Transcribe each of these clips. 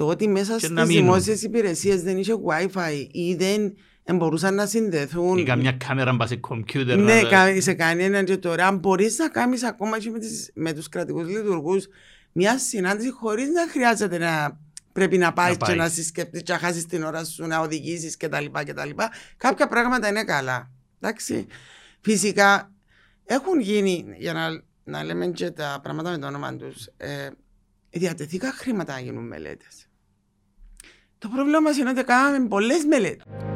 το ότι μέσα Και στις να μείνουν. δημόσιες υπηρεσίες δεν είχε WiFi ή δεν μπορούσαν να συνδεθούν. Ή καμιά κάμερα μπας σε κομπιούτερ. Ναι, να- κα- σε κανέναν και τώρα μπορείς να κάνεις ακόμα και με, τις, με τους κρατικούς λειτουργούς μια συνάντηση χωρίς να χρειάζεται να πρέπει να πάει Να και πάει. να συσκεφτείς και να χάσεις την ώρα σου, να οδηγήσεις κτλ. κτλ. Κάποια πράγματα είναι καλά. Εντάξει. Φυσικά έχουν γίνει, για να, να λέμε και τα πράγματα με το όνομα τους, ε, διατεθήκα χρήματα να γίνουν μελέτες. Το πρόβλημα μας είναι ότι κάναμε πολλές μελέτες.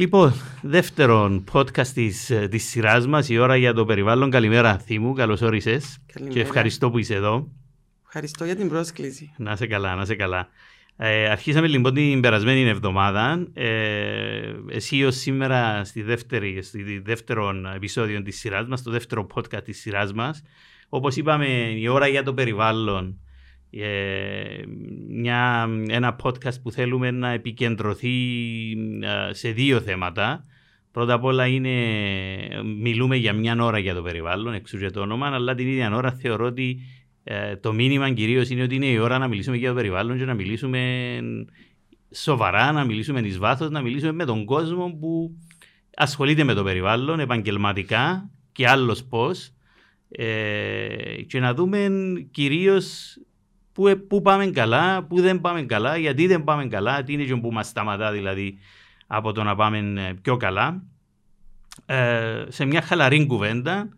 Λοιπόν, δεύτερον podcast της, ε, της σειράς μας, η ώρα για το περιβάλλον. Καλημέρα Θήμου, καλώς όρισες Καλημέρα. και ευχαριστώ που είσαι εδώ. Ευχαριστώ για την πρόσκληση. Να είσαι καλά, να είσαι καλά. Ε, αρχίσαμε λοιπόν την περασμένη εβδομάδα. Ε, εσύ ως σήμερα στη δεύτερη, στη δεύτερο επεισόδιο της σειράς μας, στο δεύτερο podcast της σειράς μας. Όπως είπαμε, η ώρα για το περιβάλλον. Ε, μια, ένα podcast που θέλουμε να επικεντρωθεί ε, σε δύο θέματα. Πρώτα απ' όλα είναι, μιλούμε για μια ώρα για το περιβάλλον, εξού και το όνομα, αλλά την ίδια ώρα θεωρώ ότι ε, το μήνυμα κυρίως είναι ότι είναι η ώρα να μιλήσουμε για το περιβάλλον και να μιλήσουμε σοβαρά, να μιλήσουμε εις βάθος, να μιλήσουμε με τον κόσμο που ασχολείται με το περιβάλλον επαγγελματικά και άλλος πώς ε, και να δούμε κυρίως πού, πού πάμε καλά, πού δεν πάμε καλά, γιατί δεν πάμε καλά, τι είναι και που μας σταματά δηλαδή από το να πάμε ε, πιο καλά. Ε, σε μια χαλαρή κουβέντα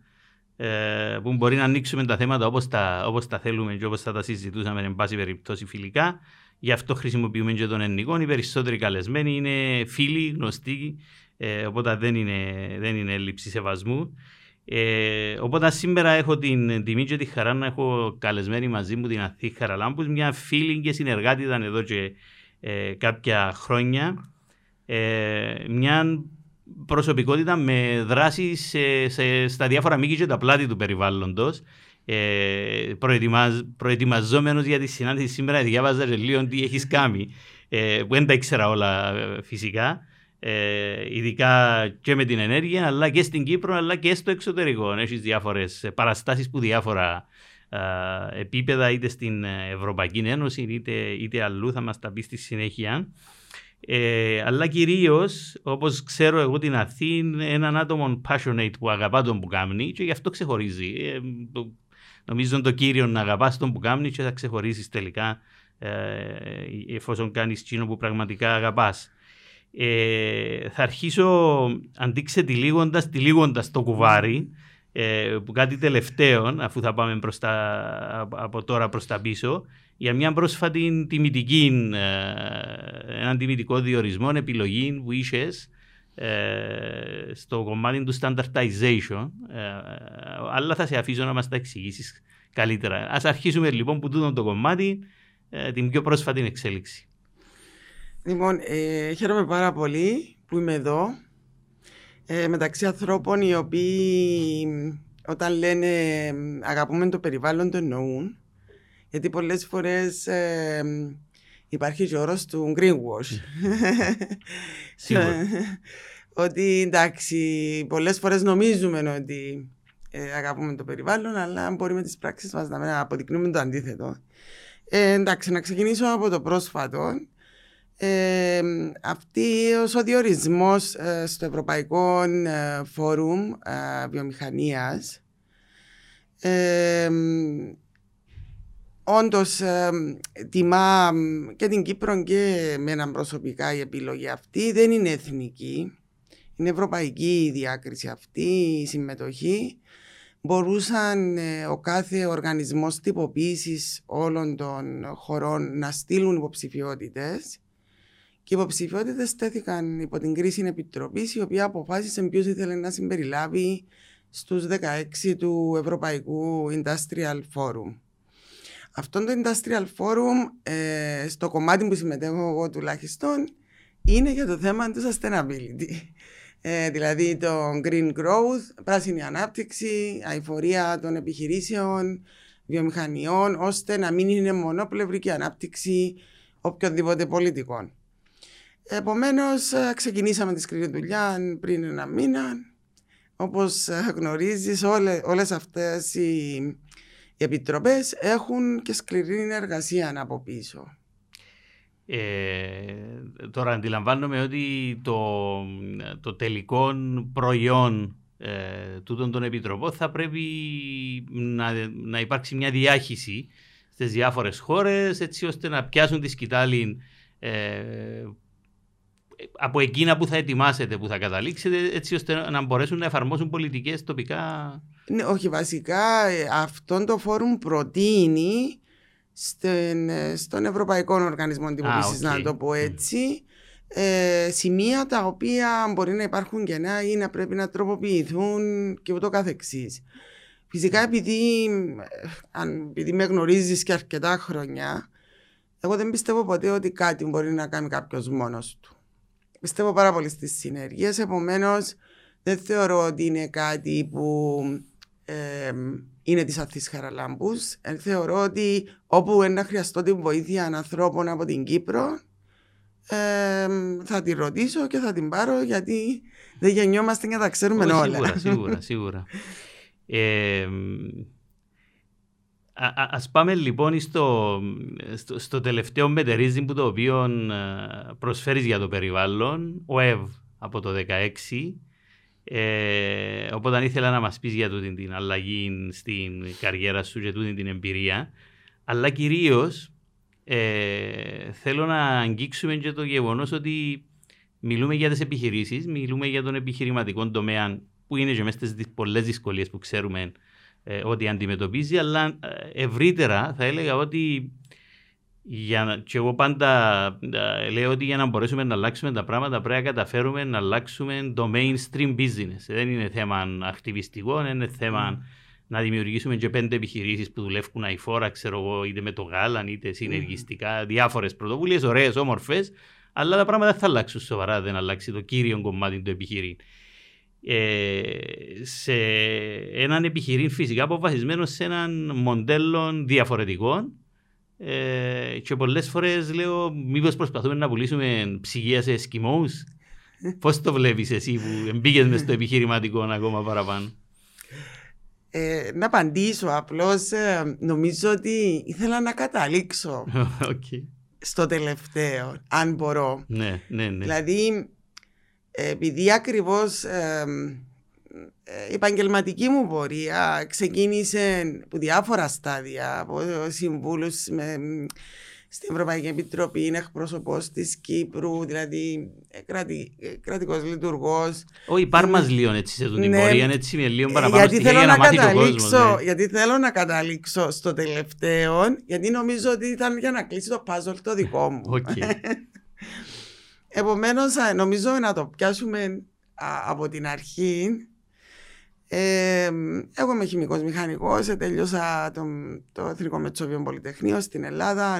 ε, που μπορεί να ανοίξουμε τα θέματα όπως τα, όπως τα θέλουμε και όπως θα τα συζητούσαμε εν πάση περιπτώσει φιλικά. Γι' αυτό χρησιμοποιούμε και τον ενικό. Οι περισσότεροι καλεσμένοι είναι φίλοι, γνωστοί, ε, οπότε δεν είναι, δεν είναι έλλειψη σεβασμού. Ε, οπότε σήμερα έχω την τιμή και τη χαρά να έχω καλεσμένη μαζί μου την Αθή Χαραλάμπους, μια φίλη και συνεργάτη ήταν εδώ και ε, κάποια χρόνια. Ε, μια προσωπικότητα με δράση σε, σε, στα διάφορα μήκη και τα πλάτη του περιβάλλοντος. Ε, προετοιμαζ, προετοιμαζόμενος για τη συνάντηση σήμερα διάβαζα και λίγο τι έχεις κάνει ε, που δεν τα ήξερα όλα ε, φυσικά ε, ειδικά και με την ενέργεια αλλά και στην Κύπρο αλλά και στο εξωτερικό έχεις διάφορες παραστάσεις που διάφορα ε, επίπεδα είτε στην Ευρωπαϊκή Ένωση είτε, είτε αλλού θα μας τα πεις στη συνέχεια ε, αλλά κυρίως, όπως ξέρω εγώ την Αθή, είναι έναν άτομο passionate που αγαπά τον που κάνει και γι' αυτό ξεχωρίζει. Ε, το, νομίζω το κύριο να αγαπάς τον που κάνει και θα ξεχωρίσει τελικά ε, εφόσον κάνεις εκείνο που πραγματικά αγαπάς. Ε, θα αρχίσω αντίξε τυλίγοντας το κουβάρι ε, που κάτι τελευταίο αφού θα πάμε προς τα, από τώρα προς τα πίσω για μια πρόσφατη τιμητική, ε, έναν τιμητικό διορισμό, επιλογή που είσαι ε, στο κομμάτι του standardization, ε, αλλά θα σε αφήσω να μας τα εξηγήσεις καλύτερα. Ας αρχίσουμε λοιπόν που τούτο το κομμάτι, ε, την πιο πρόσφατη εξέλιξη. Λοιπόν, ε, χαίρομαι πάρα πολύ που είμαι εδώ. Ε, μεταξύ ανθρώπων οι οποίοι όταν λένε αγαπούμε το περιβάλλον το εννοούν. Γιατί πολλές φορές ε, υπάρχει και ο όρος του greenwash. Σίγουρα. ότι εντάξει, πολλές φορές νομίζουμε ότι ε, αγαπούμε το περιβάλλον, αλλά μπορεί με τις πράξεις μας να μην αποδεικνύουμε το αντίθετο. Ε, εντάξει, να ξεκινήσω από το πρόσφατο. Ε, αυτή ο διορισμός ε, στο Ευρωπαϊκό ε, Φόρουμ ε, Βιομηχανίας ε, όντως ε, τιμά και την Κύπρο και εμένα προσωπικά η επιλογή αυτή. Δεν είναι εθνική. Είναι ευρωπαϊκή η διάκριση αυτή, η συμμετοχή. Μπορούσαν ε, ο κάθε οργανισμός τυποποίησης όλων των χωρών να στείλουν υποψηφιότητες και οι υποψηφιότητες τέθηκαν υπό την κρίση επιτροπής, η οποία αποφάσισε ποιος ήθελε να συμπεριλάβει στους 16 του Ευρωπαϊκού Industrial Forum. Αυτό το Industrial Forum, ε, στο κομμάτι που συμμετέχω εγώ τουλάχιστον, είναι για το θέμα του sustainability. Ε, δηλαδή το green growth, πράσινη ανάπτυξη, αηφορία των επιχειρήσεων, βιομηχανιών, ώστε να μην είναι μονοπλευρική ανάπτυξη οποιοδήποτε πολιτικών. Επομένως, ε, ξεκινήσαμε τη σκληρή δουλειά πριν ένα μήνα. Όπως ε, γνωρίζεις, όλε αυτές οι, οι επιτροπές έχουν και σκληρή εργασία από πίσω. Ε, τώρα αντιλαμβάνομαι ότι το, το τελικό προϊόν ε, τούτων των επιτροπών θα πρέπει να, να υπάρξει μια διάχυση στις διάφορες χώρες έτσι ώστε να πιάσουν τη σκητάλη ε, από εκείνα που θα ετοιμάσετε, που θα καταλήξετε έτσι ώστε να μπορέσουν να εφαρμόσουν πολιτικές τοπικά. Ναι, όχι βασικά ε, αυτόν το φόρουμ προτείνει ε, στον Ευρωπαϊκό Οργανισμό Τυποποίησης, okay. να το πω έτσι, ε, σημεία τα οποία μπορεί να υπάρχουν κενά ή να πρέπει να τροποποιηθούν και ούτω καθεξής. Φυσικά επειδή, ε, αν, επειδή με γνωρίζεις και αρκετά χρόνια, εγώ δεν πιστεύω ποτέ ότι κάτι μπορεί να κάνει κάποιος μόνος του. Πιστεύω πάρα πολύ στις συνεργίες, επομένως δεν θεωρώ ότι είναι κάτι που ε, είναι της Αθής Χαραλάμπους. Ε, θεωρώ ότι όπου να χρειαστώ την βοήθεια ανθρώπων από την Κύπρο, ε, θα τη ρωτήσω και θα την πάρω γιατί δεν γεννιόμαστε και τα ξέρουμε όλα. Σίγουρα, σίγουρα, σίγουρα. Ε, Α ας πάμε λοιπόν στο, στο, στο τελευταίο μετερίζι που το οποίο προσφέρεις για το περιβάλλον, ο ΕΒ από το 2016 ε, οπότε ήθελα να μας πεις για τούτη την αλλαγή στην καριέρα σου και τούτη την εμπειρία. Αλλά κυρίως ε, θέλω να αγγίξουμε και το γεγονός ότι μιλούμε για τις επιχειρήσεις, μιλούμε για τον επιχειρηματικό τομέα που είναι και μέσα στις πολλές δυσκολίες που ξέρουμε ε, ότι αντιμετωπίζει, αλλά ε, ευρύτερα θα έλεγα ότι για, και εγώ πάντα ε, λέω ότι για να μπορέσουμε να αλλάξουμε τα πράγματα πρέπει να καταφέρουμε να αλλάξουμε το mainstream business. Δεν είναι θέμα ακτιβιστικό, είναι θέμα mm. να δημιουργήσουμε και πέντε επιχειρήσεις που δουλεύουν αηφόρα, ξέρω εγώ, είτε με το γάλαν, είτε συνεργιστικά, mm. διάφορες πρωτοβουλίες, ωραίες, όμορφες. Αλλά τα πράγματα δεν θα αλλάξουν σοβαρά, δεν αλλάξει το κύριο κομμάτι του επιχειρήν. Ε, σε έναν επιχειρήν φυσικά αποφασισμένο σε έναν μοντέλο διαφορετικό ε, και πολλές φορές λέω, μήπως προσπαθούμε να πουλήσουμε ψυγεία σε εσκιμώου. Πώς το βλέπεις εσύ που μπήκε μες στο επιχειρηματικό ακόμα παραπάνω; Ε, να απαντήσω απλώς. Ε, νομίζω ότι ήθελα να καταλήξω okay. στο τελευταίο, αν μπορώ. Ναι, ναι, ναι. Δηλαδή, επειδή ακριβώς η επαγγελματική μου πορεία ξεκίνησε από διάφορα στάδια, από συμβούλους στην Ευρωπαϊκή Επιτροπή, είναι εκπρόσωπος της Κύπρου, δηλαδή ε, κρατη, ε, κρατικός λειτουργός. Όχι, πάρ μας λίγο έτσι σε την ναι, πορεία, έτσι με λίγο παραπάνω γιατί θέλω για να, να καταλήξω, ναι. Γιατί θέλω να καταλήξω στο τελευταίο, γιατί νομίζω ότι ήταν για να κλείσει το puzzle το δικό μου. Okay. Επομένως, νομίζω να το πιάσουμε από την αρχή ε, εγώ είμαι χημικός μηχανικός, τέλειωσα το, το Εθνικό Μετσόβιο Πολυτεχνείο στην Ελλάδα.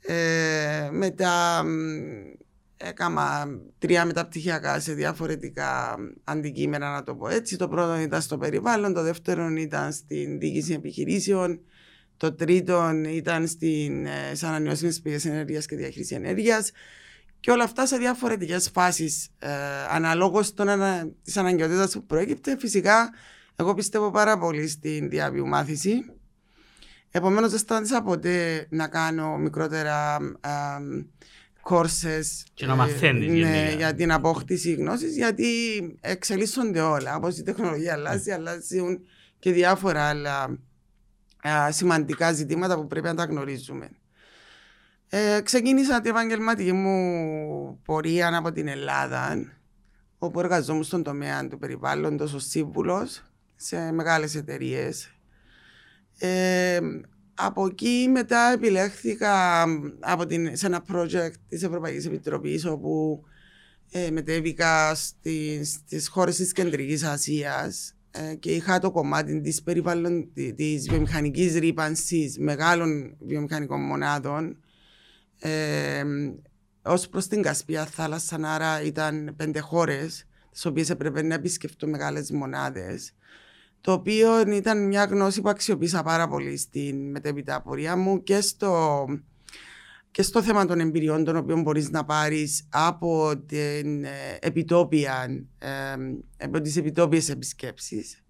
Ε, μετά έκανα τρία μεταπτυχιακά σε διαφορετικά αντικείμενα, να το πω έτσι. Το πρώτο ήταν στο περιβάλλον, το δεύτερο ήταν στην διοίκηση επιχειρήσεων, το τρίτο ήταν στην, ε, σε ανανεώσιμες πηγές ενέργειας και διαχείρισης ενέργειας. Και όλα αυτά σε διαφορετικές φάσεις, ε, αναλόγως της αναγκαιότητας που προέκυπτε. Φυσικά, εγώ πιστεύω πάρα πολύ στην διαβίου μάθηση. Επομένως, δεν σταμάτησα ποτέ να κάνω μικρότερα κόρσε και να μαθαίνεις ναι, για την απόκτηση γνώσης, γιατί εξελίσσονται όλα. Όπως η τεχνολογία αλλάζει, αλλάζουν και διάφορα άλλα σημαντικά ζητήματα που πρέπει να τα γνωρίζουμε. Ε, ξεκίνησα την επαγγελματική μου πορεία από την Ελλάδα, όπου εργαζόμουν στον τομέα του περιβάλλοντος ως σύμβουλος σε μεγάλες εταιρείες. Ε, από εκεί μετά επιλέχθηκα από την, σε ένα project της Ευρωπαϊκής Επιτροπής όπου ε, μετέβηκα στις, στις χώρες της Κεντρικής Ασίας ε, και είχα το κομμάτι της, περιβάλλον, της βιομηχανικής ρήπανσης μεγάλων βιομηχανικών μονάδων ως προς την Κασπία θάλασσα, άρα ήταν πέντε χώρες, τις οποίες έπρεπε να επισκεφτώ μεγάλες μονάδες, το οποίο ήταν μια γνώση που αξιοποίησα πάρα πολύ στην μετέπειτα πορεία μου και στο, και στο θέμα των εμπειριών των οποίων μπορείς να πάρεις από την ε, επιτόπια, ε, από τις επιτόπιες επισκέψεις.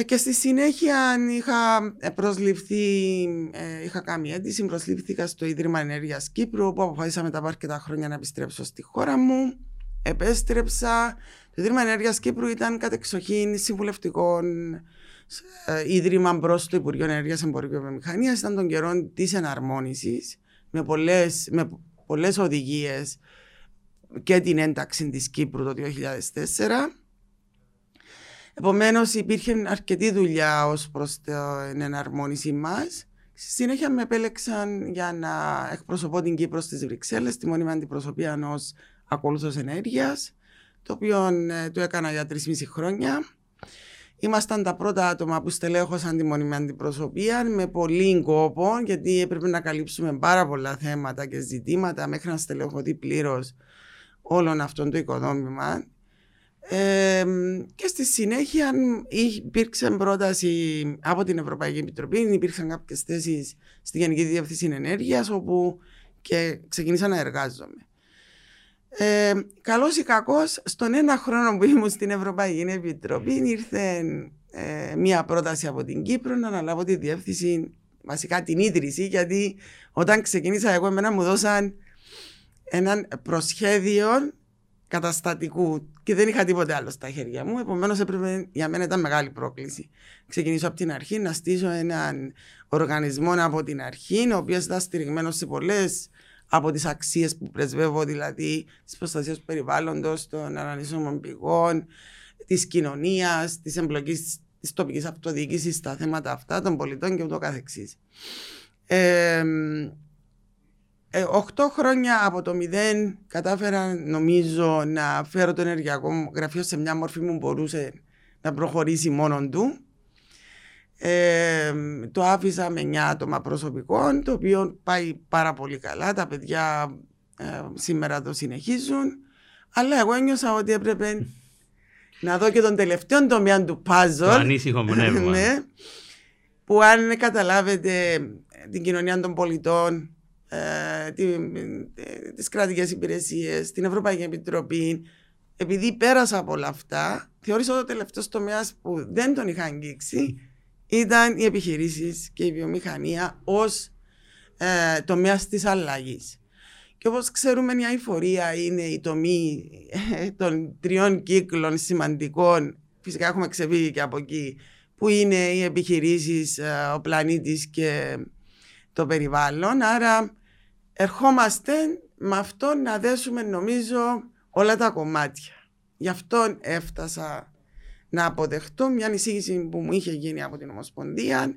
Ε, και στη συνέχεια είχα προσληφθεί, ε, είχα κάνει αίτηση, προσληφθήκα στο Ίδρυμα Ενέργειας Κύπρου, όπου αποφάσισα μετά από αρκετά χρόνια να επιστρέψω στη χώρα μου. Επέστρεψα. Το Ίδρυμα Ενέργειας Κύπρου ήταν κατεξοχήν συμβουλευτικό ε, ίδρυμα προ το Υπουργείο Ενέργειας Εμπορικού και Βιομηχανίας. Ήταν των καιρών της εναρμόνισης με πολλές με πολλές οδηγίες και την ένταξη της Κύπρου το 2004. Επομένως, υπήρχε αρκετή δουλειά ως προς την εναρμόνιση μας. Στη συνέχεια με επέλεξαν για να εκπροσωπώ την Κύπρο στις Βρυξέλλες, τη μόνιμη αντιπροσωπεία ενός ακολούθως ενέργειας, το οποίο ε, το έκανα για τρεις μισή χρόνια. Ήμασταν τα πρώτα άτομα που στελέχωσαν τη μόνιμη αντιπροσωπεία με πολύ κόπο, γιατί έπρεπε να καλύψουμε πάρα πολλά θέματα και ζητήματα μέχρι να στελεχωθεί πλήρως όλων αυτών το οικοδόμημα. Ε, και στη συνέχεια υπήρξε πρόταση από την Ευρωπαϊκή Επιτροπή, υπήρξαν κάποιες θέσεις στη Γενική Διεύθυνση Ενέργειας, όπου και ξεκίνησα να εργάζομαι. Ε, Καλός ή κακός, στον ένα χρόνο που ήμουν στην Ευρωπαϊκή Επιτροπή, ήρθε ε, μια πρόταση από την Κύπρο να αναλάβω τη διεύθυνση, βασικά την ίδρυση, γιατί όταν ξεκίνησα εγώ, εμένα μου δώσαν ένα προσχέδιο καταστατικού και δεν είχα τίποτε άλλο στα χέρια μου. Επομένως, έπρεπε για μένα ήταν μεγάλη πρόκληση. Ξεκινήσω από την αρχή να στήσω έναν οργανισμό από την αρχή, ο οποίος ήταν στηριγμένος σε πολλές από τις αξίες που πρεσβεύω, δηλαδή της προστασίας του περιβάλλοντος, των αναλύσιμων πηγών, της κοινωνίας, της εμπλοκής της τοπικής αυτοδιοίκησης στα θέματα αυτά των πολιτών και ούτω καθεξής. Ε, ε, χρόνια από το μηδέν κατάφερα νομίζω να φέρω το ενεργειακό γραφείο σε μια μόρφη που μπορούσε να προχωρήσει μόνο του. Ε, το άφησα με 9 άτομα προσωπικών, το οποίο πάει πάρα πολύ καλά. Τα παιδιά ε, σήμερα το συνεχίζουν. Αλλά εγώ ένιωσα ότι έπρεπε να δω και τον τελευταίο τομέα του puzzle. Το ανήσυχο πνεύμα. ναι, που αν καταλάβετε την κοινωνία των πολιτών, ε, τις κρατικές υπηρεσίες, την Ευρωπαϊκή Επιτροπή. Επειδή πέρασα από όλα αυτά, θεώρησα ότι ο τελευταίος τομέας που δεν τον είχα αγγίξει ήταν οι επιχειρήσεις και η βιομηχανία ως ε, τομέας της αλλαγής. Και όπως ξέρουμε, η αηφορία είναι η τομή ε, των τριών κύκλων σημαντικών. Φυσικά έχουμε ξεφύγει και από εκεί, που είναι οι επιχειρήσεις, ε, ο πλανήτης και το περιβάλλον. Άρα ερχόμαστε με αυτό να δέσουμε νομίζω όλα τα κομμάτια. Γι' αυτό έφτασα να αποδεχτώ μια εισήγηση που μου είχε γίνει από την Ομοσπονδία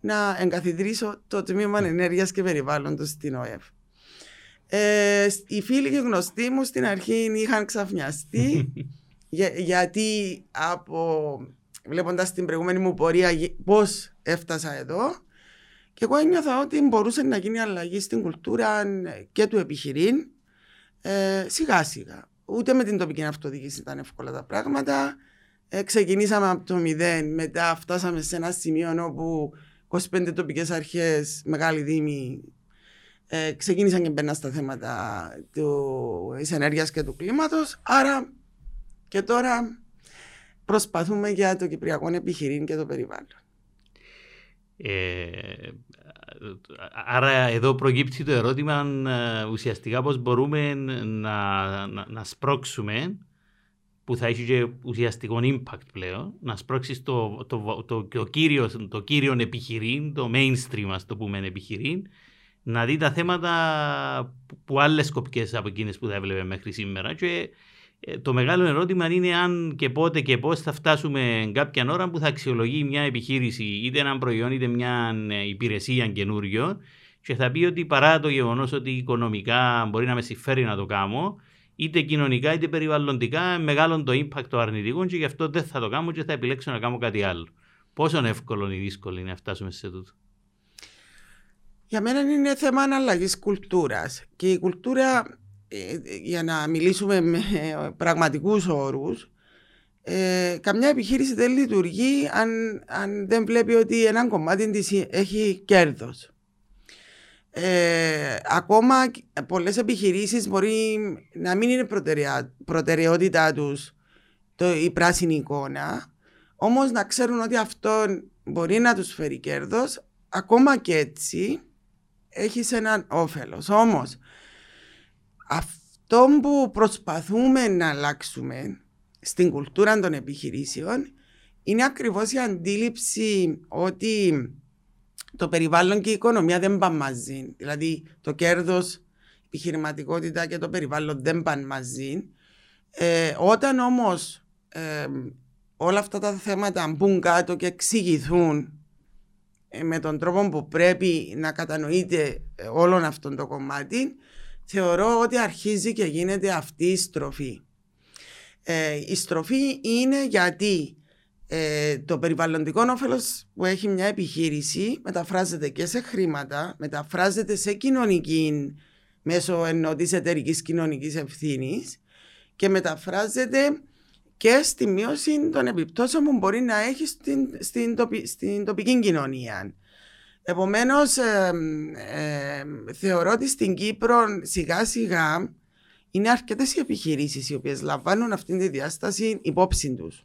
να εγκαθιδρύσω το Τμήμα Ενέργειας και Περιβάλλοντος στην ΟΕΒ. Ε, οι φίλοι και γνωστοί μου στην αρχή είχαν ξαφνιαστεί γιατί από βλέποντας την προηγούμενη μου πορεία πώς έφτασα εδώ και εγώ ένιωθα ότι μπορούσε να γίνει αλλαγή στην κουλτούρα και του επιχειρήν ε, σιγά σιγά. Ούτε με την τοπική αυτοδιοίκηση ήταν εύκολα τα πράγματα. Ε, ξεκινήσαμε από το μηδέν, μετά φτάσαμε σε ένα σημείο όπου 25 τοπικές αρχές, μεγάλη δήμη, ε, ξεκίνησαν και μπαίναν στα θέματα της ενέργειας και του κλίματος. Άρα και τώρα προσπαθούμε για το Κυπριακό επιχειρήν και το περιβάλλον. Ε, άρα εδώ προκύπτει το ερώτημα ε, ουσιαστικά πώς μπορούμε να, να, να σπρώξουμε που θα έχει και ουσιαστικό impact πλέον, να σπρώξεις το, το, το, το, κύριο, το κύριο επιχειρήν, το mainstream ας το πούμε επιχειρήν, να δει τα θέματα που άλλες σκοπικές από εκείνες που θα έβλεπε μέχρι σήμερα και ε, το μεγάλο ερώτημα είναι αν και πότε και πώς θα φτάσουμε κάποια ώρα που θα αξιολογεί μια επιχείρηση είτε ένα προϊόν είτε μια ε, υπηρεσία καινούριο και θα πει ότι παρά το γεγονός ότι οικονομικά μπορεί να με συμφέρει να το κάνω, είτε κοινωνικά είτε περιβαλλοντικά, μεγάλο το impact το αρνητικό και γι' αυτό δεν θα το κάνω και θα επιλέξω να κάνω κάτι άλλο. Πόσο εύκολο ή δύσκολο είναι να φτάσουμε σε τούτο; Για μένα είναι θέμα αλλαγή κουλτούρας και η κουλτούρα, ε, για να μιλήσουμε με πραγματικούς όρους, ε, καμιά επιχείρηση δεν λειτουργεί αν, αν δεν βλέπει ότι ένα κομμάτι της έχει κέρδος. Ε, ακόμα πολλές επιχειρήσεις μπορεί να μην είναι προτεραιότητά τους το, η πράσινη εικόνα, όμως να ξέρουν ότι αυτό μπορεί να τους φέρει κέρδος, ακόμα και έτσι έχει έναν όφελος. Όμως αυτό που προσπαθούμε να αλλάξουμε στην κουλτούρα των επιχειρήσεων είναι ακριβώς η αντίληψη ότι το περιβάλλον και η οικονομία δεν πάνε μαζί. Δηλαδή το κέρδος, η επιχειρηματικότητα και το περιβάλλον δεν πάνε μαζί. Ε, όταν όμως ε, όλα αυτά τα θέματα μπουν κάτω και εξηγηθούν ε, με τον τρόπο που πρέπει να κατανοείται ε, όλον αυτό το κομμάτι, θεωρώ ότι αρχίζει και γίνεται αυτή η στροφή. Ε, η στροφή είναι γιατί ε, το περιβαλλοντικό όφελος που έχει μια επιχείρηση μεταφράζεται και σε χρήματα, μεταφράζεται σε κοινωνική μέσω ενώ της εταιρικής κοινωνικής ευθύνης και μεταφράζεται και στη μείωση των επιπτώσεων που μπορεί να έχει στην, στην, στην τοπική κοινωνία. Επομένως, ε, ε, θεωρώ ότι στην Κύπρο σιγά σιγά είναι αρκετές οι επιχειρήσεις οι οποίες λαμβάνουν αυτή τη διάσταση υπόψη τους.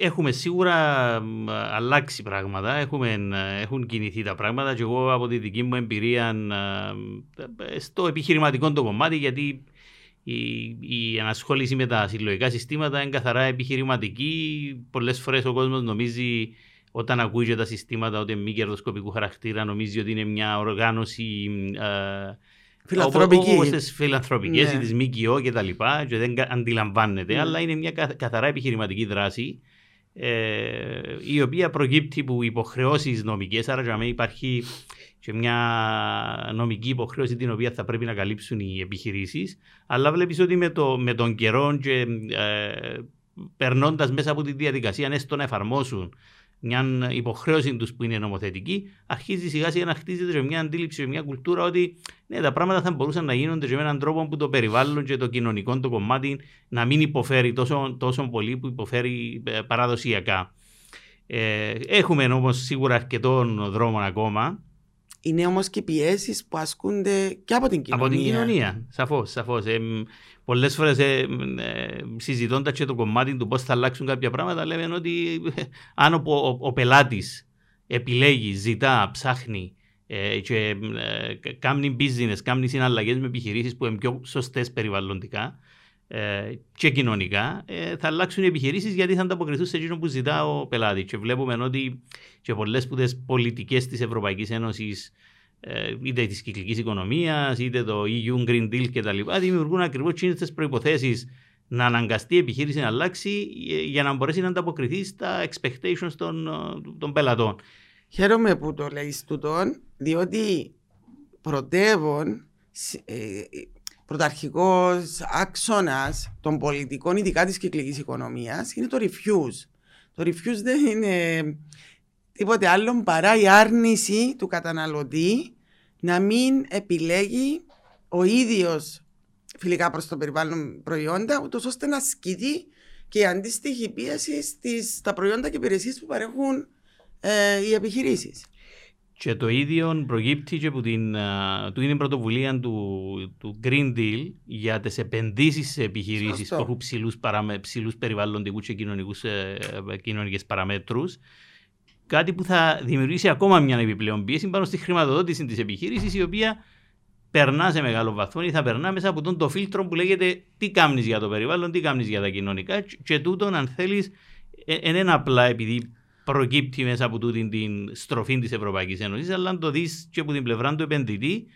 έχουμε σίγουρα αλλάξει πράγματα, έχουμε, έχουν κινηθεί τα πράγματα και εγώ από τη δική μου εμπειρία στο επιχειρηματικό το κομμάτι γιατί η, η ανασχόληση με τα συλλογικά συστήματα είναι καθαρά επιχειρηματική. Πολλές φορές ο κόσμος νομίζει όταν ακούει τα συστήματα ότι είναι μη κερδοσκοπικού χαρακτήρα, νομίζει ότι είναι μια οργάνωση ε, φιλανθρωπική. Όπως τι φιλανθρωπικές ναι. ή τι ΜΚΟ και τα λοιπά, και δεν αντιλαμβάνεται, ναι. αλλά είναι μια καθαρά επιχειρηματική δράση. Ε, η οποία προκύπτει από υποχρεώσεις νομικές, άρα για μένα υπάρχει και μια νομική υποχρέωση την οποία θα πρέπει να καλύψουν οι επιχειρήσεις. Αλλά βλέπεις ότι με, το, με τον καιρό και ε, περνώντας μέσα από τη διαδικασία, έστω να εφαρμόσουν μια υποχρέωση τους που είναι νομοθετική, αρχίζει σιγά σιγά να χτίζεται σε μια αντίληψη, σε μια κουλτούρα ότι ναι, τα πράγματα θα μπορούσαν να γίνονται με έναν τρόπο που το περιβάλλον και το κοινωνικό το κομμάτι να μην υποφέρει τόσο, τόσο πολύ που υποφέρει ε, παραδοσιακά. Ε, έχουμε όμως σίγουρα αρκετών δρόμων ακόμα είναι όμως και πιέσεις που ασκούνται και από την κοινωνία. Από την κοινωνία, σαφώς. Σαφώς. Ε, Πολλές φορές ε, ε, συζητώντα και το κομμάτι του πώς θα αλλάξουν κάποια πράγματα, λέμε ότι ε, αν ο, ο, ο πελάτης επιλέγει, ζητά, ψάχνει ε, και ε, κάνει business, κάνει συναλλαγές με επιχειρήσεις που είναι πιο σωστές περιβαλλοντικά ε, και κοινωνικά, ε, θα αλλάξουν οι επιχειρήσεις γιατί θα ανταποκριθούν σε εκείνο που ζητά ο πελάτης. Και βλέπουμε ότι και πολλές σπουδές πολιτικές της Ευρωπαϊκής Ένωσης, ε, είτε της κυκλικής οικονομίας, είτε το EU Green Deal κτλ., δημιουργούν ακριβώς τι προποθέσει να αναγκαστεί η επιχείρηση να αλλάξει για να μπορέσει να ανταποκριθεί στα expectations των, των πελατών. Χαίρομαι που το λέεις τούτον, διότι πρωτεύων πρωταρχικός άξονας των πολιτικών, ειδικά της κυκλικής οικονομίας, είναι το refuse. Το refuse δεν είναι τίποτε άλλο παρά η άρνηση του καταναλωτή να μην επιλέγει ο ίδιος φιλικά προς το περιβάλλον προϊόντα, ούτως ώστε να ασκηθεί και η αντίστοιχη πίεση στα προϊόντα και υπηρεσίες που παρέχουν ε, οι επιχειρήσεις. Και το ίδιο προκύπτει και από την του είναι πρωτοβουλία του, του Green Deal για τις επενδύσεις σε επιχειρήσεις που έχουν ψηλούς παραμε, περιβαλλοντικούς και ε, κοινωνικές παραμέτρους. Κάτι που θα δημιουργήσει ακόμα μια επιπλέον πίεση πάνω στη χρηματοδότηση της επιχείρησης, η οποία περνά σε μεγάλο βαθμό ή θα περνά μέσα από τον το φίλτρο που λέγεται τι κάνεις για το περιβάλλον, τι κάνεις για τα κοινωνικά. Και τούτον, αν θέλεις, δεν είναι απλά επειδή προκύπτει μέσα από τούτη την στροφή της Ευρωπαϊκής Ένωσης, αλλά αν το δεις και από την πλευρά του επενδυτή,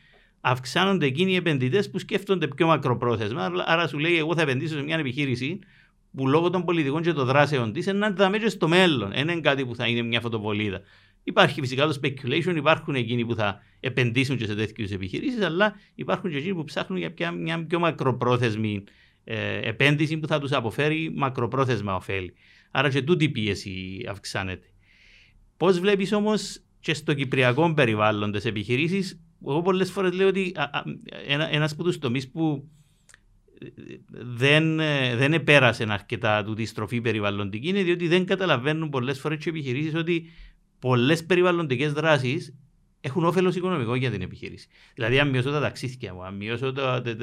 αυξάνονται εκείνοι οι επενδυτές που σκέφτονται πιο μακροπρόθεσμα. Άρα σου λέει, Εγώ θα επενδύσω σε μια επιχείρηση που λόγω των πολιτικών και των δράσεων της είναι να τα στο μέλλον. Δεν είναι κάτι που θα είναι μια φωτοβολίδα. Υπάρχει φυσικά το speculation, υπάρχουν εκείνοι που θα επενδύσουν και σε τέτοιου επιχειρήσεις, αλλά υπάρχουν και εκείνοι που ψάχνουν για μια πιο μακροπρόθεσμη ε, επένδυση που θα τους αποφέρει μακροπρόθεσμα ωφέλη. Άρα και τούτη η πίεση αυξάνεται. Πώς βλέπεις όμως και στο κυπριακό περιβάλλον τις επιχειρήσεις, εγώ πολλές φορές λέω ότι ένα ένας από τους τομείς που δεν, δεν επέρασε αρκετά του τη στροφή περιβαλλοντική είναι διότι δεν καταλαβαίνουν πολλές φορές οι επιχειρήσεις ότι πολλές περιβαλλοντικές δράσεις έχουν όφελος οικονομικό για την επιχείρηση. Δηλαδή, αν μειώσω τα ταξίδια μου, αν μειώσω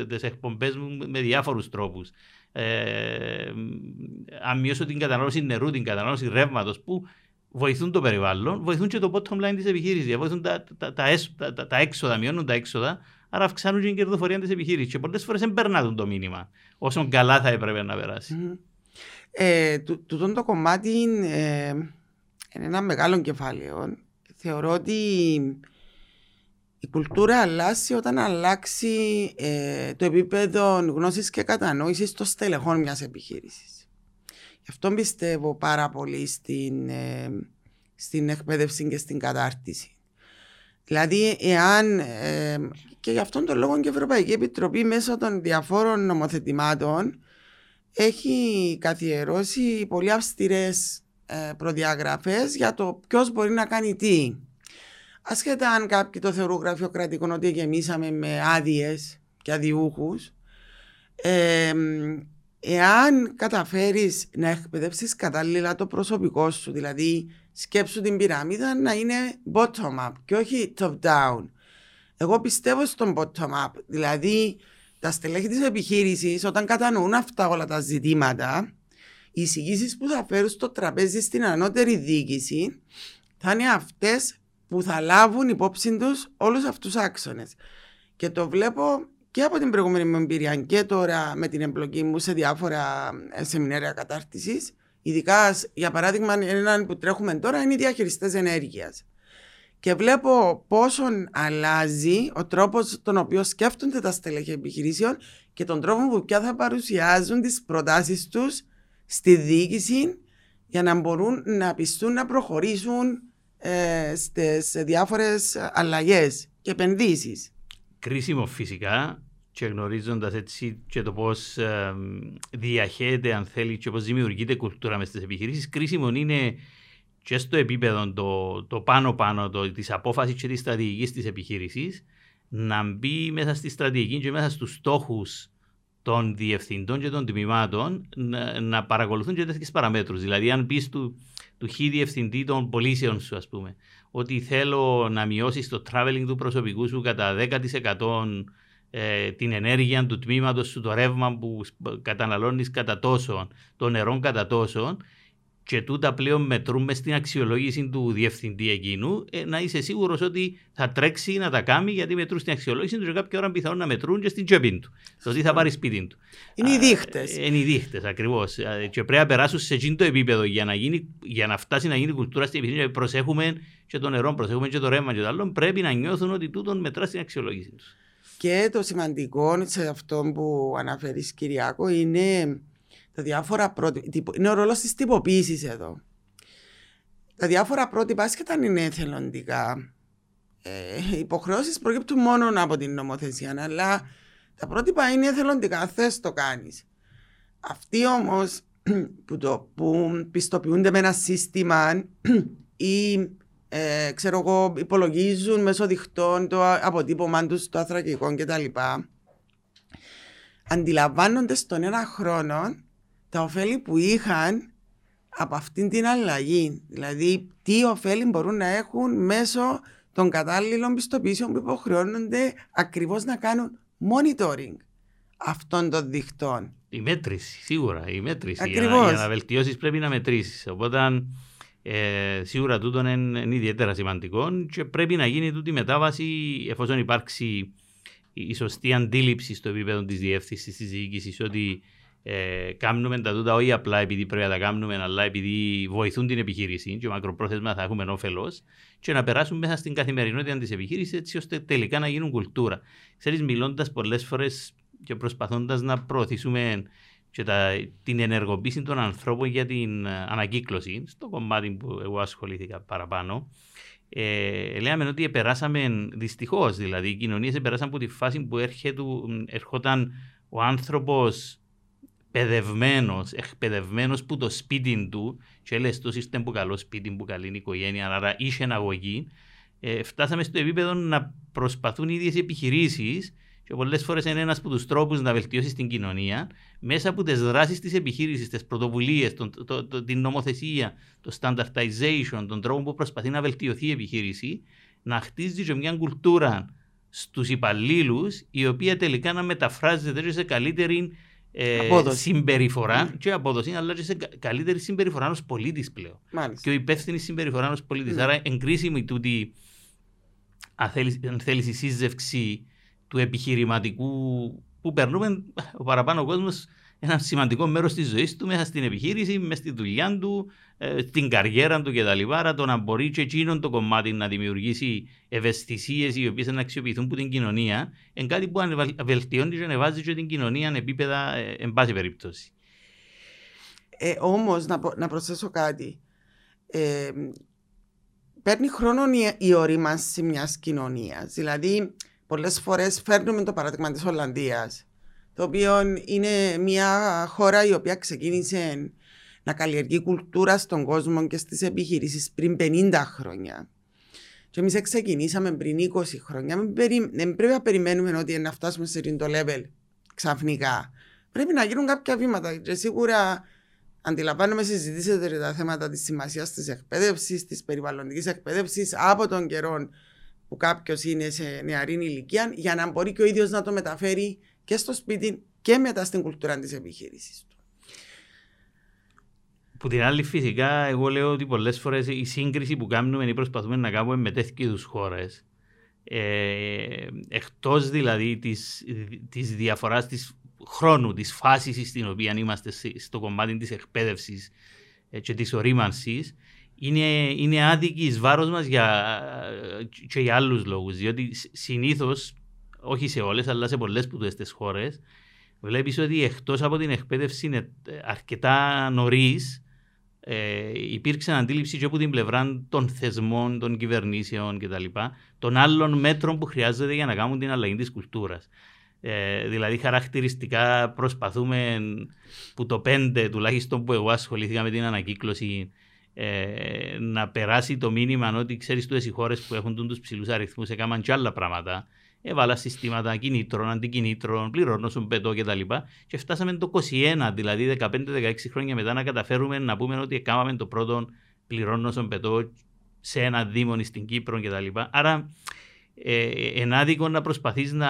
τις εκπομπές μου με διάφορους τρόπους, ε, αν μειώσω την κατανάλωση νερού, την κατανάλωση ρεύματος, που βοηθούν το περιβάλλον, βοηθούν και το bottom line της επιχείρησης. Βοηθούν τα, τα, τα, τα, έξοδα, μειώνουν τα έξοδα, άρα αυξάνουν και την κερδοφορία της επιχείρησης. Και πολλές φορές δεν περνάνε το μήνυμα όσο καλά θα έπρεπε να περάσει. Mm. Ε, τούτο το κομμάτι ε, είναι ένα μεγάλο κεφάλαιο. Θεωρώ ότι η κουλτούρα αλλάζει όταν αλλάξει ε, το επίπεδο γνώσης και κατανόησης των στελεχών μιας επιχείρησης. Γι' αυτό πιστεύω πάρα πολύ στην, ε, στην εκπαίδευση και στην κατάρτιση. Δηλαδή, εάν ε, και γι' αυτόν τον λόγο και η Ευρωπαϊκή Επιτροπή μέσω των διαφόρων νομοθετημάτων έχει καθιερώσει πολύ αυστηρές ε, προδιαγραφές για το ποιος μπορεί να κάνει τι. Ασχετά αν κάποιοι το θεωρούν γραφειοκρατικό ότι γεμίσαμε με άδειες και αδειούχου, ε, εάν καταφέρεις να εκπαιδεύσεις κατάλληλα το προσωπικό σου, δηλαδή σκέψου την πυραμίδα να είναι bottom-up και όχι top-down. Εγώ πιστεύω στον bottom-up, δηλαδή τα στελέχη της επιχείρησης όταν κατανοούν αυτά όλα τα ζητήματα, οι εισηγήσεις που θα φέρουν στο τραπέζι στην ανώτερη διοίκηση θα είναι αυτές που θα λάβουν υπόψη τους όλους αυτούς του άξονες. Και το βλέπω και από την προηγούμενη μου εμπειρία και τώρα με την εμπλοκή μου σε διάφορα ε, σεμινάρια κατάρτισης. Ειδικά, για παράδειγμα, έναν που τρέχουμε τώρα είναι οι διαχειριστές ενέργειας. Και βλέπω πόσο αλλάζει ο τρόπος τον οποίο σκέφτονται τα στελέχη επιχειρήσεων και τον τρόπο που πια θα παρουσιάζουν τις προτάσεις τους στη διοίκηση για να μπορούν να πιστούν να προχωρήσουν ε, στις διάφορες αλλαγές και επενδύσεις. Κρίσιμο φυσικά και γνωρίζοντας έτσι και το πώς ε, διαχέεται, αν θέλει, και πώς δημιουργείται κουλτούρα μες στις επιχειρήσεις, κρίσιμο είναι και στο επίπεδο το, το πάνω-πάνω το, της απόφασης και της στρατηγικής της επιχείρησης να μπει μέσα στη στρατηγική και μέσα στους στόχους των διευθυντών και των τμήματων να, να παρακολουθούν και τέτοιες παραμέτρους. Δηλαδή, αν πεις του, του χι διευθυντή των πωλήσεων σου, ας πούμε, ότι θέλω να μειώσεις το traveling του προσωπικού σου κατά 10% ε, την ενέργεια του τμήματος σου, το ρεύμα που καταναλώνεις κατά τόσο, το νερό κατά τόσο, και τούτα πλέον μετρούμε στην αξιολόγηση του διευθυντή εκείνου, ε, να είσαι σίγουρος ότι θα τρέξει να τα κάνει γιατί μετρούν στην αξιολόγηση τους και κάποια ώρα πιθανόν να μετρούν και στην τσέπη του. Στο τι θα πάρει σπίτι του. Είναι οι δείχτες. Είναι οι δείχτες, ακριβώς. Και πρέπει να περάσουν σε εκείνο το επίπεδο για να, γίνει, για να φτάσει να γίνει κουλτούρα στην επιχείρηση. Προσέχουμε και το νερό, προσέχουμε και το ρεύμα και το άλλο. Πρέπει να νιώθουν ότι τούτον μετρά στην αξιολόγηση τους. Και το σημαντικό σε αυτό που αναφέρεις, Κυριακό, είναι τα διάφορα πρότυπα. Είναι ο ρόλος της τυποποίησης εδώ. Τα διάφορα πρότυπα, άσχετα αν είναι εθελοντικά, ε, υποχρεώσεις προκύπτουν μόνο από την νομοθεσία, αλλά τα πρότυπα είναι εθελοντικά. Θες το κάνεις. Αυτοί όμως που, που πιστοποιούνται με ένα σύστημα ή ε, ξέρω εγώ, υπολογίζουν μέσω διχτών το αποτύπωμα τους, το αθρακικό κτλ. Αντιλαμβάνονται στον ένα χρόνο τα ωφέλη που είχαν από αυτήν την αλλαγή. Δηλαδή, τι ωφέλη μπορούν να έχουν μέσω των κατάλληλων πιστοποιήσεων που υποχρεώνονται ακριβώς να κάνουν monitoring αυτών των δικτών. Η μέτρηση, σίγουρα. Η μέτρηση. Ακριβώς. Για, να, να βελτιώσεις πρέπει να μετρήσεις. Οπότε, ε, σίγουρα τούτο είναι, είναι ιδιαίτερα σημαντικό και πρέπει να γίνει τούτη μετάβαση εφόσον υπάρξει η σωστή αντίληψη στο επίπεδο της διεύθυνσης της διοίκησης ότι ε, κάνουμε τα τούτα όχι απλά επειδή πρέπει να τα κάνουμε, αλλά επειδή βοηθούν την επιχείρηση και μακροπρόθεσμα θα έχουμε όφελος και να περάσουν μέσα στην καθημερινότητα της επιχείρησης έτσι ώστε τελικά να γίνουν κουλτούρα. Ξέρεις, μιλώντας πολλές φορές και προσπαθώντας να προωθήσουμε και τα, την ενεργοποίηση των ανθρώπων για την ανακύκλωση, στο κομμάτι που εγώ ασχολήθηκα παραπάνω, ε, λέμε ότι περάσαμε δυστυχώς, δηλαδή οι κοινωνίες περάσαν από τη φάση που έρχεται, ερχόταν ο άνθρωπος παιδευμένο, εκπαιδευμένος που το σπίτι του, και λες το είστε που καλό σπίτι, που καλή οικογένεια, άρα είχε αγωγή, ε, φτάσαμε στο επίπεδο να προσπαθούν οι ίδιες επιχειρήσεις και πολλές φορές είναι ένας από τους τρόπους να βελτιώσεις την κοινωνία μέσα από τις δράσεις της επιχείρησης, τις πρωτοβουλίες, την νομοθεσία, το standardization, τον τρόπο που προσπαθεί να βελτιωθεί η επιχείρηση, να χτίζει και μια κουλτούρα στους υπαλλήλους, η οποία τελικά να μεταφράζεται σε καλύτερη ε, συμπεριφορά mm. και απόδοση, αλλά και σε καλύτερη συμπεριφορά ω πολίτης πλέον. Μάλιστα. Και ο υπεύθυνη συμπεριφορά ω πολίτης. Mm. Άρα, εγκρίσιμη τούτη, αν θέλεις, η σύζευξη του επιχειρηματικού που περνούμε ο παραπάνω κόσμος ένα σημαντικό μέρος της ζωής του μέσα στην επιχείρηση, μέσα στη δουλειά του, ε, στην καριέρα του κτλ. Άρα το να μπορεί και εκείνον το κομμάτι να δημιουργήσει ευαισθησίες οι οποίες να αξιοποιηθούν από την κοινωνία, είναι κάτι που βελτιώνει και ανεβάζει και την κοινωνία επίπεδα, ε, εν πάση περίπτωση. Ε, Όμως, να, να προσθέσω κάτι. Ε, παίρνει χρόνο η, η ορίμανση μιας κοινωνίας. Δηλαδή, πολλές φορές φέρνουμε το παράδειγμα της Ολλανδίας, το οποίο είναι μια χώρα η οποία ξεκίνησε να καλλιεργεί κουλτούρα στον κόσμο και στις επιχειρήσεις πριν 50 χρόνια. Και εμείς ξεκινήσαμε πριν 20 χρόνια. Δεν πρέπει να περιμένουμε ότι να φτάσουμε σε αυτό το level ξαφνικά. Πρέπει να γίνουν κάποια βήματα. Και σίγουρα αντιλαμβάνομαι συζητήσετε τα θέματα της σημασίας της εκπαίδευσης, της περιβαλλοντικής εκπαίδευσης από τον καιρό που κάποιος είναι σε νεαρή ηλικία για να μπορεί και ο ίδιος να το μεταφέρει και στο σπίτι και μετά στην κουλτούρα της επιχείρησης του. Που την άλλη, φυσικά, εγώ λέω ότι πολλές φορές η σύγκριση που κάνουμε ή προσπαθούμε να κάνουμε με τέτοιους είδου χώρες, ε, εκτός δηλαδή της της διαφοράς της χρόνου, της φάσης στην οποία είμαστε στο κομμάτι της εκπαίδευσης ε, και της ορίμανσης, είναι, είναι άδικη εις βάρος μας για, και για άλλους λόγους. Διότι συνήθως, όχι σε όλες, αλλά σε πολλές που τις χώρες, βλέπεις ότι εκτός από την εκπαίδευση είναι αρκετά νωρίς. Ε, υπήρξε αντίληψη και από την πλευρά των θεσμών, των κυβερνήσεων κτλ. των άλλων μέτρων που χρειάζεται για να κάνουν την αλλαγή της κουλτούρας. Ε, δηλαδή, χαρακτηριστικά προσπαθούμε που το 5 τουλάχιστον που εγώ ασχολήθηκα με την ανακύκλωση ε, να περάσει το μήνυμα ότι ξέρεις του οι χώρες που έχουν του ψηλούς αριθμούς έκαναν και άλλα πράγματα. Έβαλα συστήματα κινήτρων, αντικινήτρων, πληρώνω πετώ κτλ. Και, και φτάσαμε το 21, δηλαδή 15-16 χρόνια μετά, να καταφέρουμε να πούμε ότι έκαναμε το πρώτο πληρώνω πετώ σε ένα δήμο στην Κύπρο κτλ. Άρα ε, ενάδικο να προσπαθείς να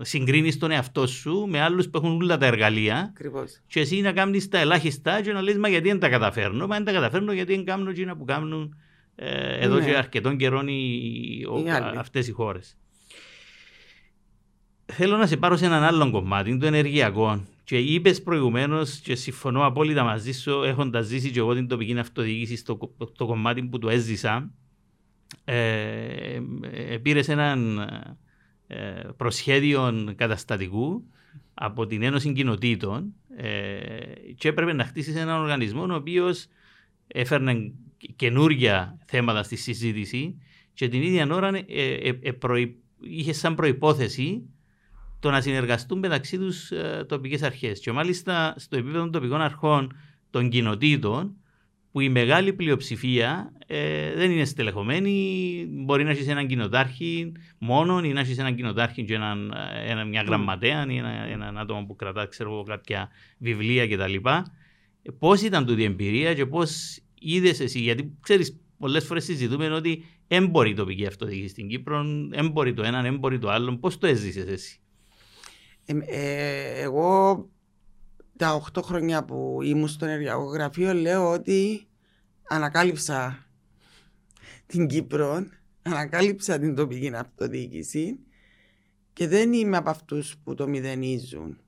συγκρίνεις τον εαυτό σου με άλλους που έχουν όλα τα εργαλεία. Ακριβώς. Και εσύ να κάνεις τα ελάχιστα και να λες Μα γιατί δεν τα καταφέρνω. Μα δεν τα καταφέρνω γιατί δεν κάνουν εκείνα που κάνουν ε, εδώ ναι. και αρκετών καιρών αυτές οι χώρες. Θέλω να σε πάρω σε έναν άλλο κομμάτι, το ενεργειακό. Και είπες προηγουμένως, και συμφωνώ απόλυτα μαζί σου, έχοντας ζήσει και εγώ την τοπική αυτοδιοίκηση στο, στο κομμάτι που το έζησα, ε, ε, πήρες έναν ε, προσχέδιο καταστατικού από την Ένωση Κοινοτήτων ε, και έπρεπε να χτίσεις έναν οργανισμό ο οποίος έφερνε καινούργια θέματα στη συζήτηση και την ίδια ώρα ε, είχε σαν προπόθεση το να συνεργαστούν μεταξύ τους τοπικές αρχές. Και μάλιστα στο επίπεδο των τοπικών αρχών των κοινοτήτων, που η μεγάλη πλειοψηφία ε, δεν είναι στελεχωμένη. Μπορεί να έχεις έναν κοινοτάρχη μόνο ή να έχεις έναν κοινοτάρχη και έναν, ένα, μια γραμματέα ή ένα, έναν άτομο που κρατά ξέρω, κάποια βιβλία κτλ. Πώς ήταν τούτη η εμπειρία και πώς είδες εσύ, γιατί ξέρεις, πολλές φορές συζητούμε ότι δεν μπορεί η τοπική αυτοδιοίκηση στην Κύπρο, δεν μπορεί το έναν, δεν μπορεί το άλλο. Πώς το έζησες εσύ; Ε, ε, εγώ τα 8 χρόνια που ήμουν στο ενεργειακό γραφείο λέω ότι ανακάλυψα την Κύπρο, ανακάλυψα την τοπική αυτοδιοίκηση και δεν είμαι από αυτούς που το μηδενίζουν.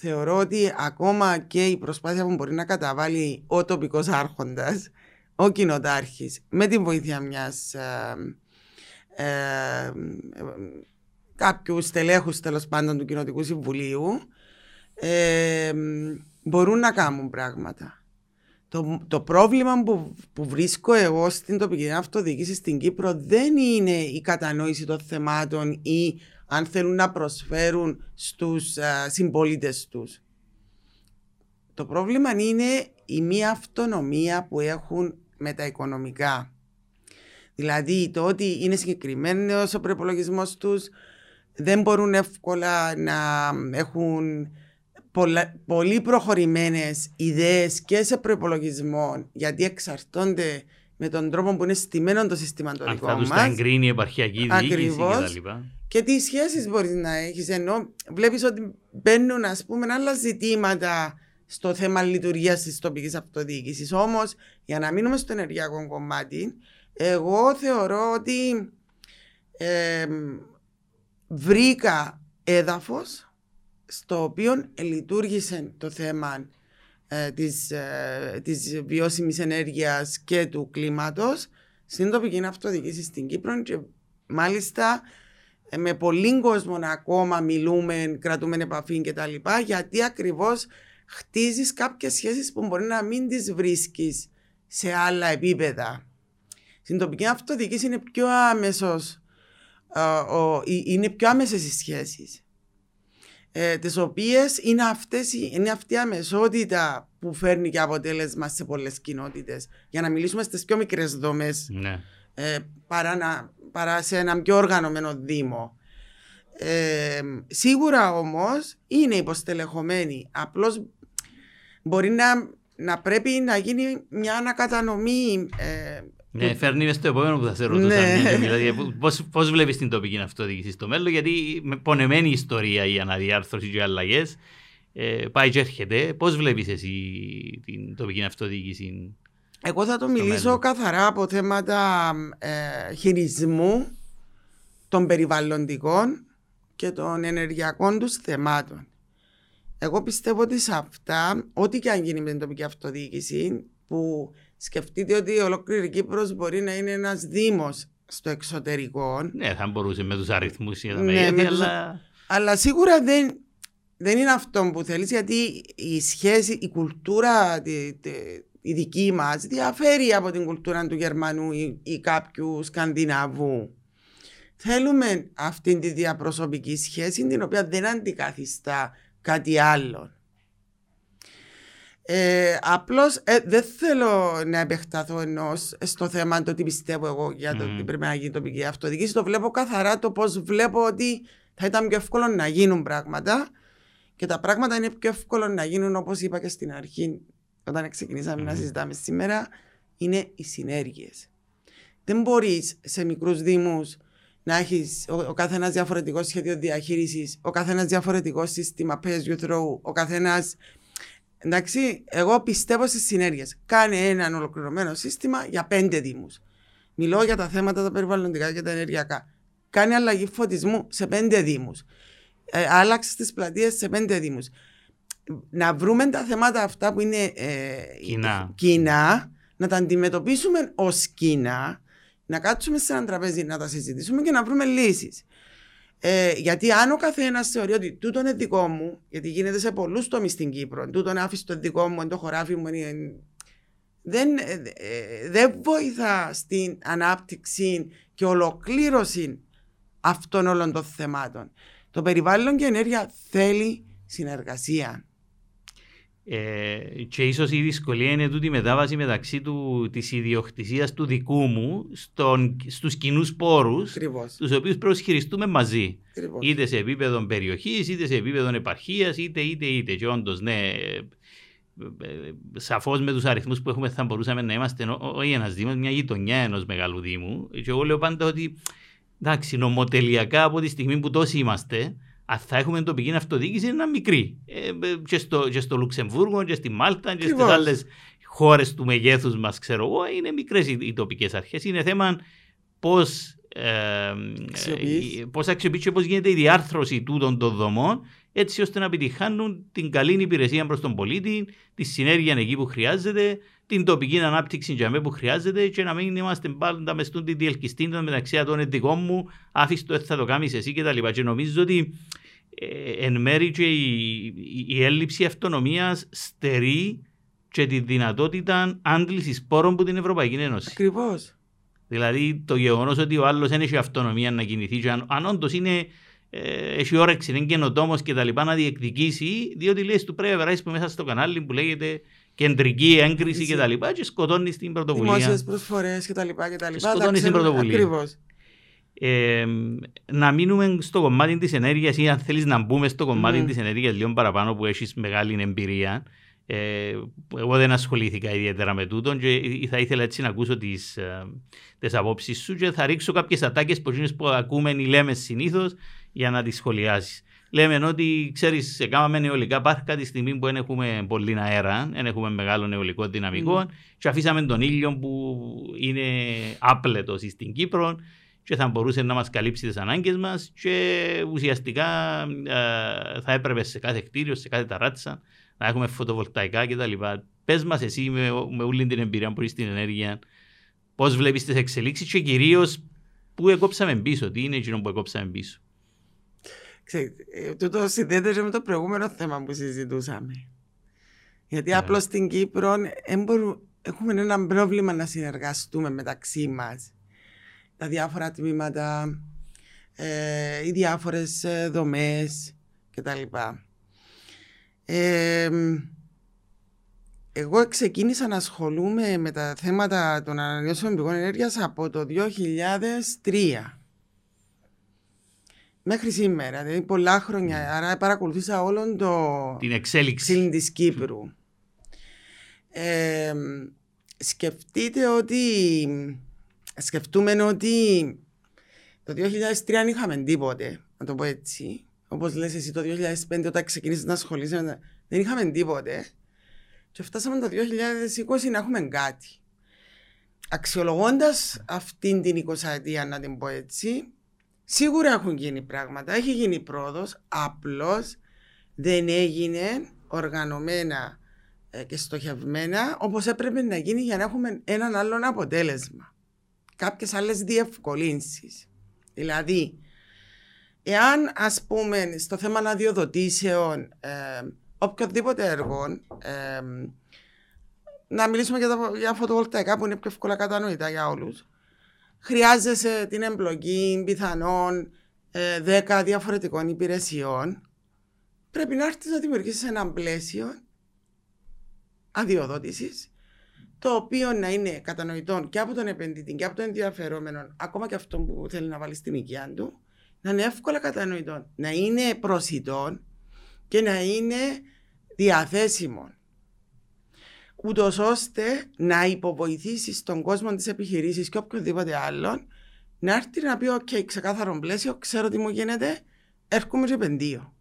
Θεωρώ ότι ακόμα και η προσπάθεια που μπορεί να καταβάλει ο τοπικός άρχοντας, ο κοινοτάρχης, με την βοήθεια μιας ε, ε, κάποιους στελέχους τέλος πάντων του Κοινοτικού Συμβουλίου, ε, μπορούν να κάνουν πράγματα. Το, το πρόβλημα που, που βρίσκω εγώ στην τοπική αυτοδιοίκηση στην Κύπρο δεν είναι η κατανόηση των θεμάτων ή αν θέλουν να προσφέρουν στους συμπολίτες τους. Το πρόβλημα είναι η μη αυτονομία που έχουν με τα οικονομικά. Δηλαδή το ότι είναι συγκεκριμένος ο προπολογισμός τους, δεν μπορούν εύκολα να έχουν πολύ προχωρημένες ιδέες και σε προπολογισμό γιατί εξαρτώνται με τον τρόπο που είναι στημένο το σύστημα το δικό μας. Αν θα τους εγκρίνει η επαρχιακή διοίκηση κτλ. Και τις σχέσεις μπορείς να έχεις ενώ βλέπεις ότι μπαίνουν ας πούμε άλλα ζητήματα στο θέμα λειτουργίας της τοπικής αυτοδιοίκησης. Όμως, για να μείνουμε στο ενεργειακό κομμάτι, εγώ θεωρώ ότι ε, βρήκα έδαφος στο οποίο λειτουργήσε το θέμα ε, της, ε, της βιώσιμης ενέργειας και του κλίματος στην τοπική αυτοδιοίκηση στην Κύπρο και μάλιστα ε, με πολλοί κόσμο ακόμα μιλούμε, κρατούμε επαφή και τα λοιπά γιατί ακριβώς χτίζεις κάποιες σχέσεις που μπορεί να μην τις βρίσκεις σε άλλα επίπεδα. Στην τοπική αυτοδιοίκηση είναι πιο άμεσος, είναι πιο άμεσες οι σχέσεις ε, τις οποίες είναι, αυτές, είναι αυτή η αμεσότητα που φέρνει και αποτέλεσμα σε πολλές κοινότητες. Για να μιλήσουμε στις πιο μικρές δομές ναι. ε, παρά, να, παρά σε ένα πιο οργανωμένο δήμο. Ε, σίγουρα όμως είναι υποστελεχωμένοι. Απλώς μπορεί να, να πρέπει να γίνει μια ανακατανομή ε, ναι, φέρνει με στο επόμενο που θα σε ρωτούσα. Ναι. Δηλαδή, πώς, πώς βλέπεις την τοπική αυτοδιοίκηση στο μέλλον, γιατί με πονεμένη ιστορία η αναδιάρθρωση και οι αλλαγές ε, πάει και έρχεται. Πώς βλέπεις εσύ την τοπική αυτοδιοίκηση Εγώ θα το μιλήσω μέλλον; καθαρά από θέματα ε, χειρισμού των περιβαλλοντικών και των ενεργειακών τους θεμάτων. Εγώ πιστεύω ότι σε αυτά, ό,τι και αν γίνει με την τοπική αυτοδιοίκηση, που Σκεφτείτε ότι η ολόκληρη Κύπρος μπορεί να είναι ένας Δήμος στο εξωτερικό. Ναι, θα μπορούσε με τους αριθμούς ή ναι, με αλλά... αλλά σίγουρα δεν, δεν είναι αυτό που θέλεις, γιατί η σχέση, η κουλτούρα τη, τη, η δική μας διαφέρει από την κουλτούρα του Γερμανού ή, ή κάποιου Σκανδιναβού. Θέλουμε αυτή τη διαπροσωπική σχέση την οποία δεν αντικαθιστά κάτι άλλο. Ε, Απλώς ε, δεν θέλω να επεκταθώ ενός στο θέμα το τι πιστεύω εγώ για το mm. τι πρέπει να γίνει τοπική αυτοδιοίκηση. Το βλέπω καθαρά το πώς βλέπω ότι θα ήταν πιο εύκολο να γίνουν πράγματα και τα πράγματα είναι πιο εύκολο να γίνουν όπως είπα και στην αρχή όταν ξεκινήσαμε mm. να συζητάμε σήμερα. Είναι οι συνέργειες. Δεν μπορείς σε μικρούς Δήμους να έχεις ο, ο καθένας διαφορετικό σχέδιο διαχείρισης, ο καθένας διαφορετικό σύστημα pay as you throw, ο καθένας Εντάξει, εγώ πιστεύω στις συνέργειες. Κάνε ένα ολοκληρωμένο σύστημα για πέντε Δήμους. Μιλώ για τα θέματα τα περιβαλλοντικά και τα ενεργειακά. Κάνε αλλαγή φωτισμού σε πέντε Δήμους. Ε, άλλαξε τις πλατείες σε πέντε Δήμους. Να βρούμε τα θέματα αυτά που είναι ε, κοινά. κοινά, να τα αντιμετωπίσουμε ως κοινά, να κάτσουμε σε ένα τραπέζι να τα συζητήσουμε και να βρούμε λύσεις. Ε, γιατί αν ο καθένας θεωρεί ότι τούτο είναι δικό μου, γιατί γίνεται σε πολλούς τομείς στην Κύπρο, τούτο είναι άφησε το δικό μου, το χωράφι μου, δεν, ε, ε, δεν βοηθά στην ανάπτυξη και ολοκλήρωση αυτών όλων των θεμάτων. Το περιβάλλον και η ενέργεια θέλει συνεργασία. Ε, και ίσως η δυσκολία είναι τούτη μετάβαση μεταξύ του, της ιδιοκτησίας του δικού μου στον, στους κοινούς πόρους, τους οποίους προσχειριστούμε μαζί. Είτε σε επίπεδο περιοχής, είτε σε επίπεδο επαρχίας, είτε είτε είτε. Και όντως, ναι, ε, ε, σαφώς με τους αριθμούς που έχουμε θα μπορούσαμε να είμαστε όχι ένας Δήμος, μια γειτονιά ενός μεγάλου Δήμου. Και εγώ λέω πάντα ότι εντάξει, νομοτελειακά από τη στιγμή που τόσοι είμαστε, αν θα έχουμε τοπική αυτοδιοίκηση είναι μικρή. Ε, και, στο, και στο Λουξεμβούργο, και στη Μάλτα, και στις άλλες χώρες του μεγέθους μας, ξέρω εγώ, είναι μικρές οι, οι τοπικές αρχές. Είναι θέμα πώς ε, πώς αξιοποιήσει και πώς γίνεται η διάρθρωση τούτων των δομών έτσι ώστε να επιτυχάνουν την καλή υπηρεσία προς τον πολίτη, τη συνέργεια εκεί που χρειάζεται, την τοπική ανάπτυξη για μένα που χρειάζεται και να μην είμαστε πάντα με στον τη διελκυστίντα μεταξύ των ειδικών μου, άφησε το θα το κάνεις εσύ και τα λοιπά. Και νομίζω ότι ε, εν μέρει και η, η, η έλλειψη αυτονομίας στερεί και τη δυνατότητα άντλησης πόρων από την Ευρωπαϊκή Ένωση. Ακριβώς. Δηλαδή το γεγονός ότι ο άλλος δεν έχει αυτονομία να κινηθεί, και αν, αν όντως είναι ε, έχει όρεξη, είναι καινοτόμος και τα λοιπά να διεκδικήσει, διότι λέει του πρέπει να περάσει μέσα στο κανάλι που λέγεται κεντρική έγκριση και τα λοιπά και σκοτώνεις την πρωτοβουλία. Δημόσιες προσφορές και τα λοιπά και τα λοιπά. Σκοτώνεις την πρωτοβουλία. Ακριβώς. Ε, να μείνουμε στο κομμάτι της ενέργειας ή αν θέλεις να μπούμε στο κομμάτι Ναι. της ενέργειας λίγο παραπάνω που έχεις μεγάλη εμπειρία. Ε, εγώ δεν ασχολήθηκα ιδιαίτερα με τούτον και θα ήθελα έτσι να ακούσω τις, ε, τις απόψεις σου και θα ρίξω κάποιες ατάκες που, εκείνες που ακούμε ή λέμε συνήθως για να τις σχολιάσεις. Λέμε ότι ξέρεις, έκαναμε νεολικά πάρκα τη στιγμή που δεν έχουμε πολύ αέρα, δεν έχουμε μεγάλο νεολικό δυναμικό Mm. και αφήσαμε τον ήλιο που είναι άπλετος στην Κύπρο και θα μπορούσε να μας καλύψει τις ανάγκες μας και ουσιαστικά ε, θα έπρεπε σε κάθε κτίριο, σε κάθε ταράτσα να έχουμε φωτοβολταϊκά κτλ. Πες μας εσύ με, με όλη την εμπειρία που έχεις στην ενέργεια πώς βλέπεις τις εξελίξεις και κυρίως πού εκόψαμε πίσω, τι είναι εκείνο που εκόψαμε πίσω. Ξέρετε, ε, τούτο συνδέεται και με το προηγούμενο θέμα που συζητούσαμε. Γιατί Ναι. απλώς στην Κύπρο εν μπορού- έχουμε ένα πρόβλημα να συνεργαστούμε μεταξύ μας. Τα διάφορα τμήματα, ε, οι διάφορες ε, δομές κτλ. Ε, εγώ ξεκίνησα να ασχολούμαι με τα θέματα των ανανεώσιμων πηγών ενέργειας από το 2003 μέχρι σήμερα, δηλαδή πολλά χρόνια. Άρα παρακολουθήσα όλον το Την εξέλιξη. ξύλιν της Κύπρου. Ε, σκεφτείτε ότι σκεφτούμε ότι το 2003 δεν είχαμε τίποτε, να το πω έτσι. Όπως λες εσύ το 2005 όταν ξεκίνησες να ασχολείσαι, με τα- δεν είχαμε τίποτε. Και φτάσαμε το 2020 να έχουμε κάτι. Αξιολογώντας αυτήν την 20 ετία, να την πω έτσι, σίγουρα έχουν γίνει πράγματα, έχει γίνει πρόοδος, απλώς δεν έγινε οργανωμένα ε, και στοχευμένα όπως έπρεπε να γίνει για να έχουμε έναν άλλον αποτέλεσμα. Κάποιες άλλες διευκολύνσεις. Δηλαδή, εάν ας πούμε στο θέμα αδειοδοτήσεων ε, οποιοδήποτε έργο ε, να μιλήσουμε για, τα, για φωτοβολταϊκά που είναι πιο εύκολα κατανοητά για όλους χρειάζεσαι την εμπλοκή πιθανών ε, 10 διαφορετικών υπηρεσιών πρέπει να έρθεις να δημιουργήσεις ένα πλαίσιο αδειοδότησης, το οποίο να είναι κατανοητό και από τον επενδυτή και από τον ενδιαφερόμενο, ακόμα και αυτόν που θέλει να βάλει στην οικία του, να είναι εύκολα κατανοητό, να είναι προσιτό και να είναι διαθέσιμο. Ούτως ώστε να υποβοηθήσεις τον κόσμο της επιχειρήσης και οποιοδήποτε άλλον να έρθει να πει: OK, ξεκάθαρο πλαίσιο, ξέρω τι μου γίνεται, έρχομαι και επενδύω.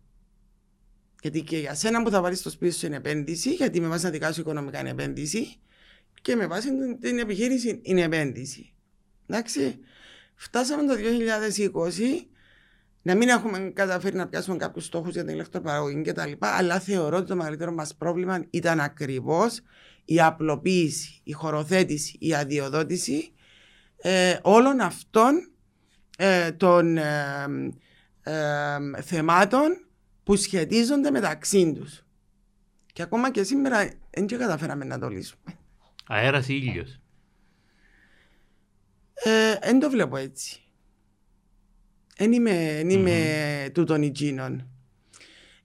Γιατί και για σένα που θα βάλεις στο σπίτι σου είναι επένδυση, γιατί με βάση τα δικά σου οικονομικά είναι επένδυση, και με βάση την- την επιχείρηση είναι επένδυση. Εντάξει. Φτάσαμε το 2020 να μην έχουμε καταφέρει να πιάσουμε κάποιους στόχους για την ηλεκτροπαραγωγή κτλ. Αλλά θεωρώ ότι το μεγαλύτερο μας πρόβλημα ήταν ακριβώς η απλοποίηση, η χωροθέτηση, η αδειοδότηση ε, όλων αυτών ε, των ε, ε, θεμάτων που σχετίζονται μεταξύ τους. Και ακόμα και σήμερα δεν και καταφέραμε να το λύσουμε. Αέρας ή ήλιος; Δεν το βλέπω έτσι. Δεν είμαι, εν είμαι τούτον εκείνον.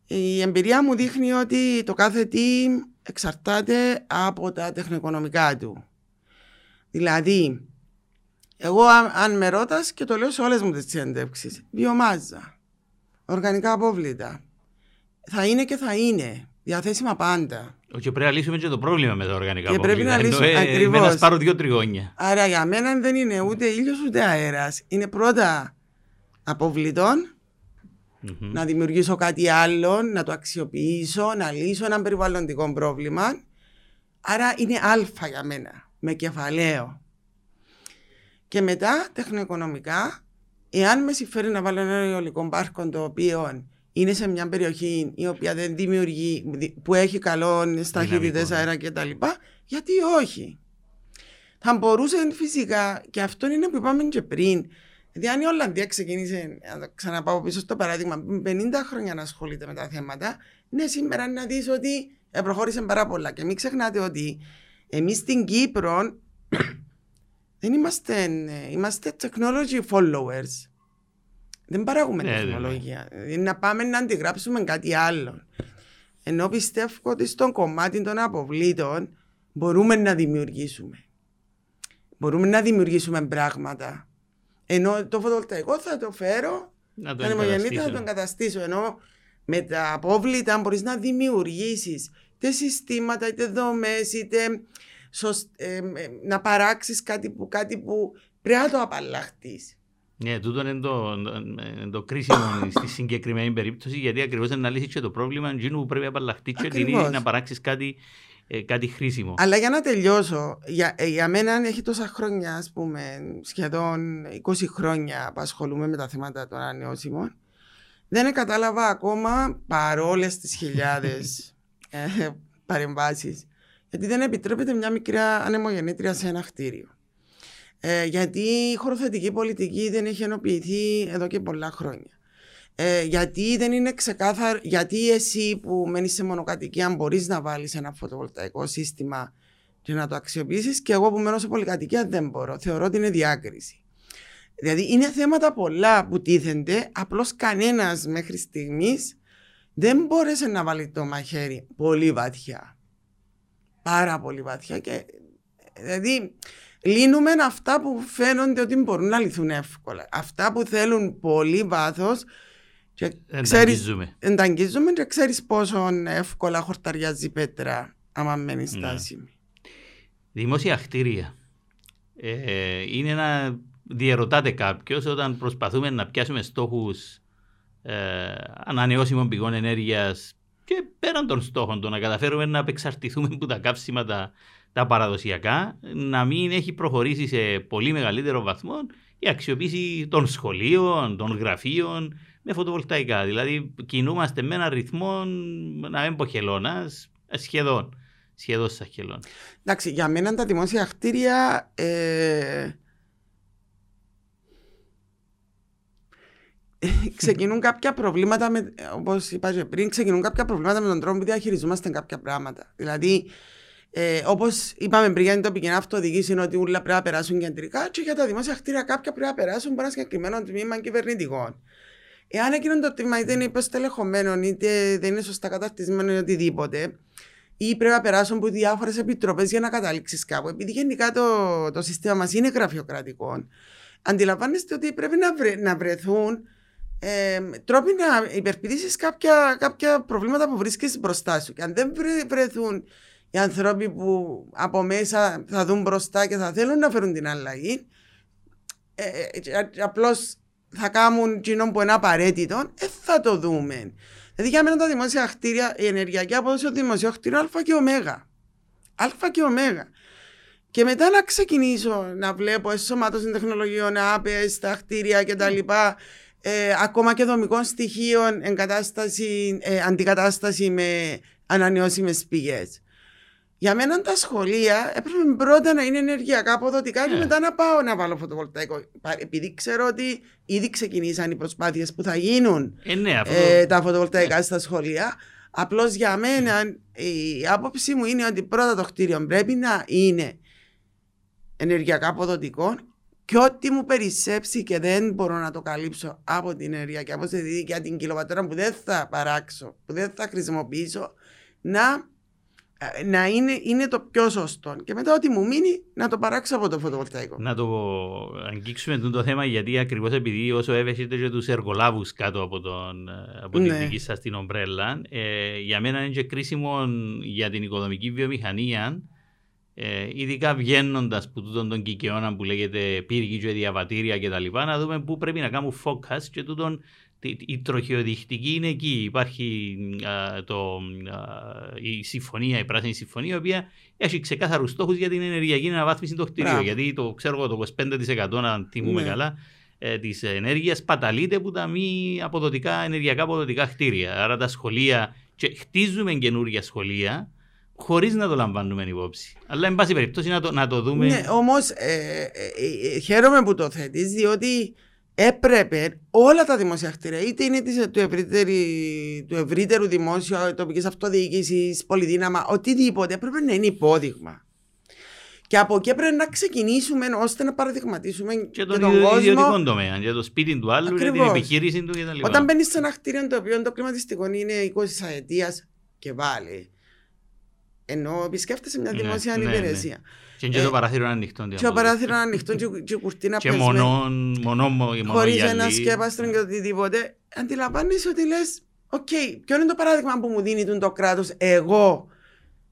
Η εμπειρία μου δείχνει ότι το κάθε τι εξαρτάται από τα τεχνοοικονομικά του. Δηλαδή, εγώ αν, αν με ρώτας και το λέω σε όλες μου τις συνέντευξεις, βιομάζα, οργανικά απόβλητα, θα είναι και θα είναι, διαθέσιμα πάντα. Όχι, πρέπει να λύσουμε και το πρόβλημα με τα οργανικά Και πρέπει να απόβλητα. λύσουμε- Ενώ, ε, ακριβώς. Με να σπάρω δύο τριγώνια. Άρα για μένα δεν είναι ούτε ήλιος ούτε αέρας. Είναι πρώτα αποβλητών, Μμμ. να δημιουργήσω κάτι άλλο, να το αξιοποιήσω, να λύσω ένα περιβαλλοντικό πρόβλημα. Άρα είναι αλφα για μένα, με κεφαλαίο. Και μετά, τεχνοοικονομικά, εάν με συμφέρει να βάλω ένα αιωλικό πάρκο το οποίο είναι σε μια περιοχή η οποία δεν δημιουργεί, που έχει καλό ταχύτητες ναι. αέρα κτλ. Γιατί όχι; Θα μπορούσε φυσικά, και αυτό είναι που είπαμε και πριν, γιατί αν η Ολλανδία ξεκίνησε, να το ξαναπάω πίσω στο παράδειγμα, με 50 χρόνια να ασχολείται με τα θέματα, ναι, σήμερα να δεις ότι ε, προχώρησε πάρα πολλά. Και μην ξεχνάτε ότι εμείς στην Κύπρο δεν είμαστε, ε, είμαστε technology followers. Δεν παράγουμε Ναι, ναι, ναι. τεχνολογία. Είναι να πάμε να αντιγράψουμε κάτι άλλο. Ενώ πιστεύω ότι στον κομμάτι των αποβλήτων μπορούμε να δημιουργήσουμε. Μπορούμε να δημιουργήσουμε πράγματα. Ενώ το φωτοβολταϊκό θα το φέρω, Να το τα ανεμογεννήτρια θα εγκαταστήσω. το εγκαταστήσω. Ενώ με τα απόβλητα μπορείς να δημιουργήσεις είτε συστήματα, είτε δομές, είτε σωσ- ε, ε, να παράξεις κάτι που, κάτι που πρέπει να το απαλλαχτείς. Ναι, τούτο είναι το, το, το κρίσιμο στη συγκεκριμένη περίπτωση, γιατί ακριβώς να λύσει και το πρόβλημα εκείνου που πρέπει να απαλλαχτείς και Ακριβώς. είναι να παράξεις κάτι, ε, κάτι χρήσιμο. Αλλά για να τελειώσω, για, ε, για μένα έχει τόσα χρόνια, ας πούμε, σχεδόν 20 χρόνια που ασχολούμαι με τα θέματα των ανανεώσιμων. Δεν κατάλαβα ακόμα παρόλες τις χιλιάδες ε, παρεμβάσεις. Γιατί δεν επιτρέπεται μια μικρή ανεμογεννήτρια σε ένα κτίριο. Ε, γιατί η χωροθετική πολιτική δεν έχει ενοποιηθεί εδώ και πολλά χρόνια. Ε, γιατί δεν είναι ξεκάθαρο, γιατί εσύ που μένεις σε μονοκατοικία μπορείς να βάλεις ένα φωτοβολταϊκό σύστημα και να το αξιοποιήσεις και εγώ που μένω σε πολυκατοικία δεν μπορώ. Θεωρώ ότι είναι διάκριση. Δηλαδή είναι θέματα πολλά που τίθενται, απλώς κανένας μέχρι στιγμής δεν μπόρεσε να βάλει το μαχαίρι πολύ βαθιά. Πάρα πολύ βαθιά και δηλαδή λύνουμε αυτά που φαίνονται ότι μπορούν να λυθούν εύκολα. Αυτά που θέλουν πολύ βάθος και Δεν τα ξέρεις, αγγίζουμε. δεν τα αγγίζουμε και ξέρεις πόσο εύκολα χορταριάζει η πέτρα άμα μένει Ναι. στάσιμη. Δημόσια κτίρια. Ε, είναι ένα διαρωτάται κάποιος όταν προσπαθούμε να πιάσουμε στόχους ε, ανανεώσιμων πηγών ενέργειας και πέραν των στόχων, το να καταφέρουμε να απεξαρτηθούμε από τα καύσιμα τα, τα παραδοσιακά, να μην έχει προχωρήσει σε πολύ μεγαλύτερο βαθμό η αξιοποίηση των σχολείων, των γραφείων με φωτοβολταϊκά. Δηλαδή κινούμαστε με έναν ρυθμό να μην πω χελώνας, σχεδόν. Σχεδόν σαν χελώνα. Εντάξει, για μένα τα δημόσια κτίρια ε, ξεκινούν κάποια προβλήματα, με, όπως είπα και πριν, ξεκινούν κάποια προβλήματα με τον τρόπο που διαχειριζόμαστε κάποια πράγματα. Δηλαδή, ε, όπως είπαμε πριν για την τοπική αυτοδιοίκηση, είναι ότι όλα πρέπει να περάσουν κεντρικά και για τα δημόσια κτίρια κάποια πρέπει να περάσουν από ένα συγκεκριμένο τμήμα κυβερνητικών. Εάν εκείνο το τμήμα είτε είναι υποστελεχωμένο, είτε δεν είναι σωστά καταρτισμένο ή οτιδήποτε, ή πρέπει να περάσουν από διάφορες επιτροπές για να καταλήξεις κάπου. Επειδή γενικά το, το σύστημα μας είναι γραφειοκρατικό, αντιλαμβάνεστε ότι πρέπει να, βρε, να βρεθούν ε, τρόποι να υπερπηδήσεις κάποια, κάποια προβλήματα που βρίσκεις μπροστά σου. Και αν δεν βρε- βρεθούν οι άνθρωποι που από μέσα θα δουν μπροστά και θα θέλουν να φέρουν την αλλαγή, ε, ε, απλώς θα κάνουν κοινό που είναι απαραίτητο, ε, θα το δούμε. Δηλαδή για μένα τα δημόσια κτίρια, η ενεργειακή απόδοση των δημοσίων κτίριων Α και Ω. Α και Ω. Και μετά να ξεκινήσω να βλέπω εσωμάτωση τεχνολογιών, άπες, στα κτίρια κτλ. Ε, ακόμα και δομικών στοιχείων, εγκατάσταση, ε, αντικατάσταση με ανανεώσιμες πηγές. Για μένα τα σχολεία έπρεπε πρώτα να είναι ενεργειακά αποδοτικά και Ναι. μετά να πάω να βάλω φωτοβολταϊκό. Πα- Επειδή ξέρω ότι ήδη ξεκινήσαν οι προσπάθειες που θα γίνουν Ε, ναι, αυτό ε, τα φωτοβολταϊκά στα σχολεία. Απλώς για μένα η άποψη μου είναι ότι πρώτα το κτίριο πρέπει να είναι ενεργειακά αποδοτικό και ό,τι μου περισσέψει και δεν μπορώ να το καλύψω από την ενεργειακή απόδοση για την κιλοβατόρα που δεν θα παράξω, που δεν θα χρησιμοποιήσω, να, ε, να είναι, είναι το πιο σωστό. Και μετά ό,τι μου μείνει να το παράξω από το φωτοβολταϊκό. να το αγγίξουμε τούτο το θέμα γιατί ακριβώς επειδή όσο έβεσετε και τους εργολάβους κάτω από, τον, ε, από την Ναι. δική σας την ομπρέλα, ε, για μένα είναι και κρίσιμο για την οικοδομική βιομηχανία. Ε, ειδικά βγαίνοντας που τούτον των κικαιώνων που λέγεται πύργοι και διαβατήρια κτλ. Να δούμε πού πρέπει να κάνουμε focus και τούτον τη- η τροχιοδεικτική είναι εκεί. Υπάρχει α, το, α, η συμφωνία, η πράσινη συμφωνία, η οποία έχει ξεκάθαρους στόχους για την ενεργειακή αναβάθμιση των κτηρίων. Μπράβο. Γιατί το ξέρω εγώ, το 25% αν τιμούμε Ναι. καλά ε, της ενέργειας παταλείται από τα μη αποδοτικά, ενεργειακά αποδοτικά κτίρια. Άρα τα σχολεία, και χτίζουμε καινούργια σχολεία χωρίς να το λαμβάνουμε υπόψη. Αλλά, εν πάση περιπτώσει, να το, να το δούμε. Ναι, όμως ε, ε, ε, χαίρομαι που το θέτεις, διότι έπρεπε όλα τα δημόσια κτίρια, είτε είναι της, του, ευρύτερη- του ευρύτερου δημόσιου, τοπικής αυτοδιοίκησης, πολυδύναμα, οτιδήποτε, έπρεπε να είναι υπόδειγμα. Και από εκεί πρέπει να ξεκινήσουμε ώστε να παραδειγματίσουμε και, Και τον, τον ιδιο- κόσμο. ιδιωτικό τομέα, για το σπίτι του άλλου, για την Ακριβώς. επιχείρηση του κτλ. Όταν μπαίνεις σε ένα κτίριο το οποίο το κλιματιστικό είναι 20ετία και βάλε. Ενώ επισκέφτεσαι μια Ναι, δημόσια ναι, ναι. Υπηρεσία. Και, και Ε, το παράθυρο είναι ανοιχτό. Και ο παράθυρο είναι ανοιχτό και, και η κουρτίνα Και πεσμένη. μονό, μονό, μονό Χωρίς γυαλί. ένα σκέπαστρο και οτιδήποτε. Αντιλαμβάνεσαι ότι λες, οκ, ποιο είναι το παράδειγμα που μου δίνει τον το κράτος εγώ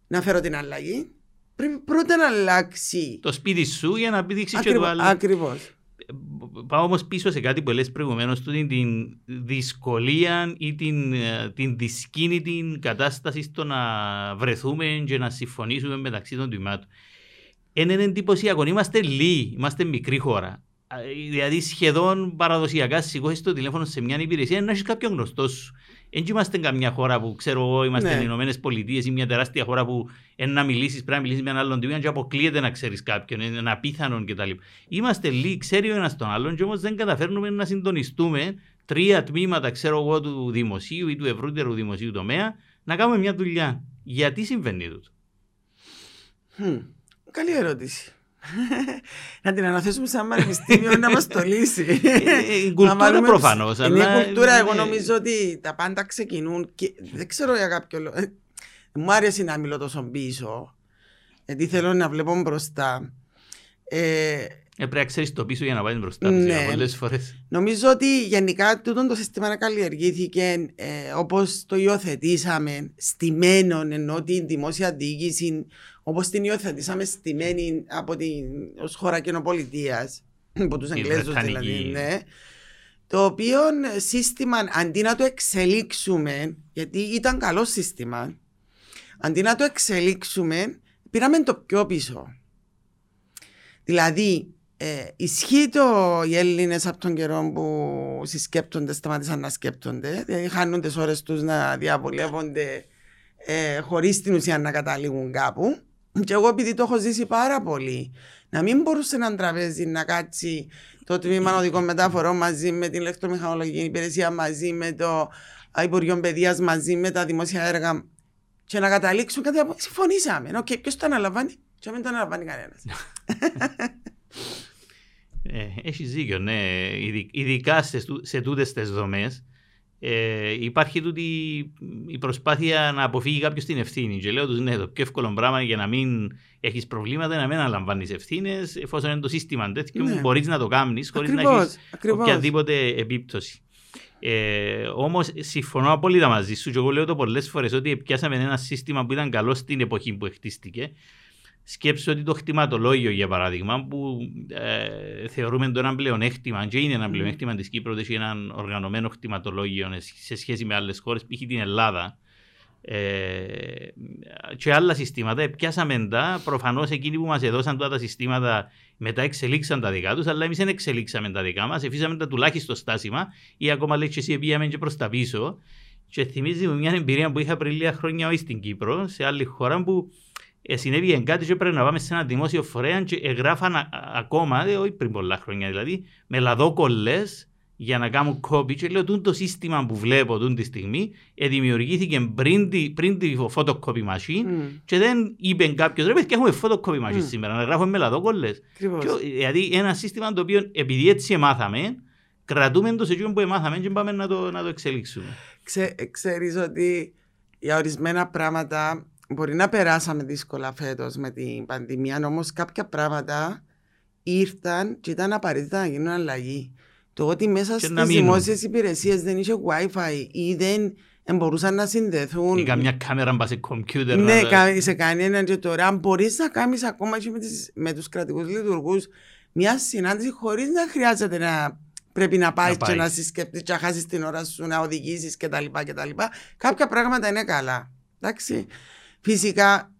να φέρω την αλλαγή; Πρέπει πρώτα να αλλάξει. Το σπίτι σου για να επιδείξει και το άλλο. Ακριβώς. Πάω όμως πίσω σε κάτι που λες προηγουμένως του την δυσκολία ή την, ε, την δυσκίνητη κατάσταση στο να βρεθούμε και να συμφωνήσουμε μεταξύ των τμήματων. Είναι εντυπωσιακό. Είμαστε λίγοι, είμαστε μικρή χώρα. Α, Δηλαδή σχεδόν παραδοσιακά σηκώσεις το τηλέφωνο σε μια υπηρεσία να έχεις κάποιον γνωστό σου. Δεν είμαστε καμιά χώρα που ξέρω εγώ, είμαστε Ναι. οι Ηνωμένες Πολιτείες ή μια τεράστια χώρα που εν να μιλήσεις, πρέπει να μιλήσεις με έναν άλλον τμήμα και αποκλείεται να ξέρεις κάποιον, είναι ένα απίθανο κτλ. Είμαστε λίγοι, ξέρει ο ένας τον άλλον, και όμως δεν καταφέρνουμε να συντονιστούμε τρία τμήματα, ξέρω εγώ, του δημοσίου ή του ευρύτερου δημοσίου τομέα, να κάνουμε μια δουλειά. Γιατί συμβαίνει τούτο; Χμ, Καλή ερώτηση. να την αναθέσουμε σε ένα πανεπιστήμιο να μας το λύσει. Ε, ε, η Να κουλτούρα βάλουμε- προφανώς, Είναι αλλά η κουλτούρα. Εγώ είναι- νομίζω ότι τα πάντα ξεκινούν και δεν ξέρω για κάποιο λόγο. ε, Μου άρεσε να μιλώ τόσο πίσω. Γιατί θέλω να βλέπω μπροστά. Ε, Ε, πρέπει να ξέρεις το πίσω για να πάει μπροστά. Ναι. Πολλές φορές. Νομίζω ότι γενικά τούτο το σύστημα καλλιεργήθηκε ε, όπως το υιοθετήσαμε στημένο ενώ την δημόσια διοίκηση όπως την υιοθετήσαμε στημένη από την ως χώρα κοινοπολιτείας από τους Η Εγγλέζους Βρετανική. δηλαδή ναι, το οποίο σύστημα αντί να το εξελίξουμε γιατί ήταν καλό σύστημα αντί να το εξελίξουμε πήραμε το πιο πίσω Δηλαδή, ε, ισχύει το οι Έλληνες από τον καιρό που συσκέπτονται, σταμάτησαν να σκέπτονται. Δηλαδή, χάνουν τις ώρες τους να διαβολεύονται ε, χωρίς την ουσία να καταλήγουν κάπου. Και εγώ, επειδή το έχω ζήσει πάρα πολύ, να μην μπορούσε ένα τραπέζι να κάτσει το τμήμα οδικών μεταφορών μαζί με την ηλεκτρομηχανολογική υπηρεσία, μαζί με το Υπουργείο Παιδείας, μαζί με τα δημόσια έργα και να καταλήξουν κάτι από. Συμφωνήσαμε. Οκ, ποιος το αναλαμβάνει, και δεν το αναλαμβάνει κανένας. Ε, έχει δίκιο, ναι. Ειδι- Ειδικά σε, στου- σε τούτες τις δομές ε, υπάρχει τούτη η προσπάθεια να αποφύγει κάποιος την ευθύνη. Και λέω τους, ναι, το πιο εύκολο πράγμα για να μην έχεις προβλήματα είναι να μην αναλαμβάνεις ευθύνες, εφόσον είναι το σύστημα τέτοιο Ναι. που μπορείς να το κάνεις χωρίς να Ακριβώς, έχεις ακριβώς. οποιαδήποτε επίπτωση. Ε, Όμως συμφωνώ απόλυτα μαζί σου και εγώ λέω το πολλές φορές ότι πιάσαμε ένα σύστημα που ήταν καλό στην εποχή που χτίστηκε. Σκέψου ότι το χτιματολόγιο, για παράδειγμα, που ε, θεωρούμε το ένα πλεονέκτημα, και είναι ένα Μμμ. πλεονέκτημα της Κύπρου, ότι έχει ένα οργανωμένο χτιματολόγιο σε σχέση με άλλες χώρες, π.χ. την Ελλάδα. Ε, και άλλα συστήματα, πιάσαμε τα. Προφανώς εκείνοι που μας έδωσαν τώρα τα συστήματα μετά εξελίξαν τα δικά τους, αλλά εμείς δεν εξελίξαμε τα δικά μας. Εφήσαμε τα τουλάχιστον στάσιμα, ή ακόμα λέει και εσύ, πήγαμε και προς τα πίσω. Και θυμίζει μου μια εμπειρία που είχα πριν λίγα χρόνια όχι στην Κύπρο, σε άλλη χώρα που ε, συνέβη κάτι και πρέπει να πάμε σε ένα δημόσιο φορέα και εγγράφαν α- α- ακόμα, ε, όχι πριν πολλά χρόνια δηλαδή, με λαδόκολλες για να κάνουν copy και λέω «Τούτο το σύστημα που βλέπω τούτη τη στιγμή ε, δημιουργήθηκε πριν τη, πριν τη photocopy machine Μμ, και δεν είπε κάποιος «Ρε παιδιά έχουμε photocopy machine Μμ. σήμερα, να γράφουμε με λαδόκολλες». ακριβώς. Και, Δηλαδή ένα σύστημα το οποίο επειδή έτσι εμάθαμε, κρατούμε το σε εκείνο που εμάθαμε και πάμε να το, να το εξελίξουμε. Ξέ, ξέρεις ότι για ορισμένα πράγματα μπορεί να περάσαμε δύσκολα φέτος με την πανδημία, όμως κάποια πράγματα ήρθαν και ήταν απαραίτητα να γίνουν αλλαγή. Το ότι μέσα Και να στις μείνουν. δημόσιες υπηρεσίες δεν είχε Wi-Fi ή δεν μπορούσαν να συνδεθούν. Ή καμιά κάμερα μπας σε κομπιούτερ. Ναι, να- κα- σε κανέναν και τώρα μπορείς να κάνεις ακόμα και με, τις, με τους κρατικούς λειτουργούς μια συνάντηση χωρίς να χρειάζεται να πρέπει να πάει και πάει. να συσκεφτείς και να χάσεις την ώρα σου, να οδηγήσεις κτλ. κτλ. Κάποια πράγματα είναι καλά. Εντάξει. Φυσικά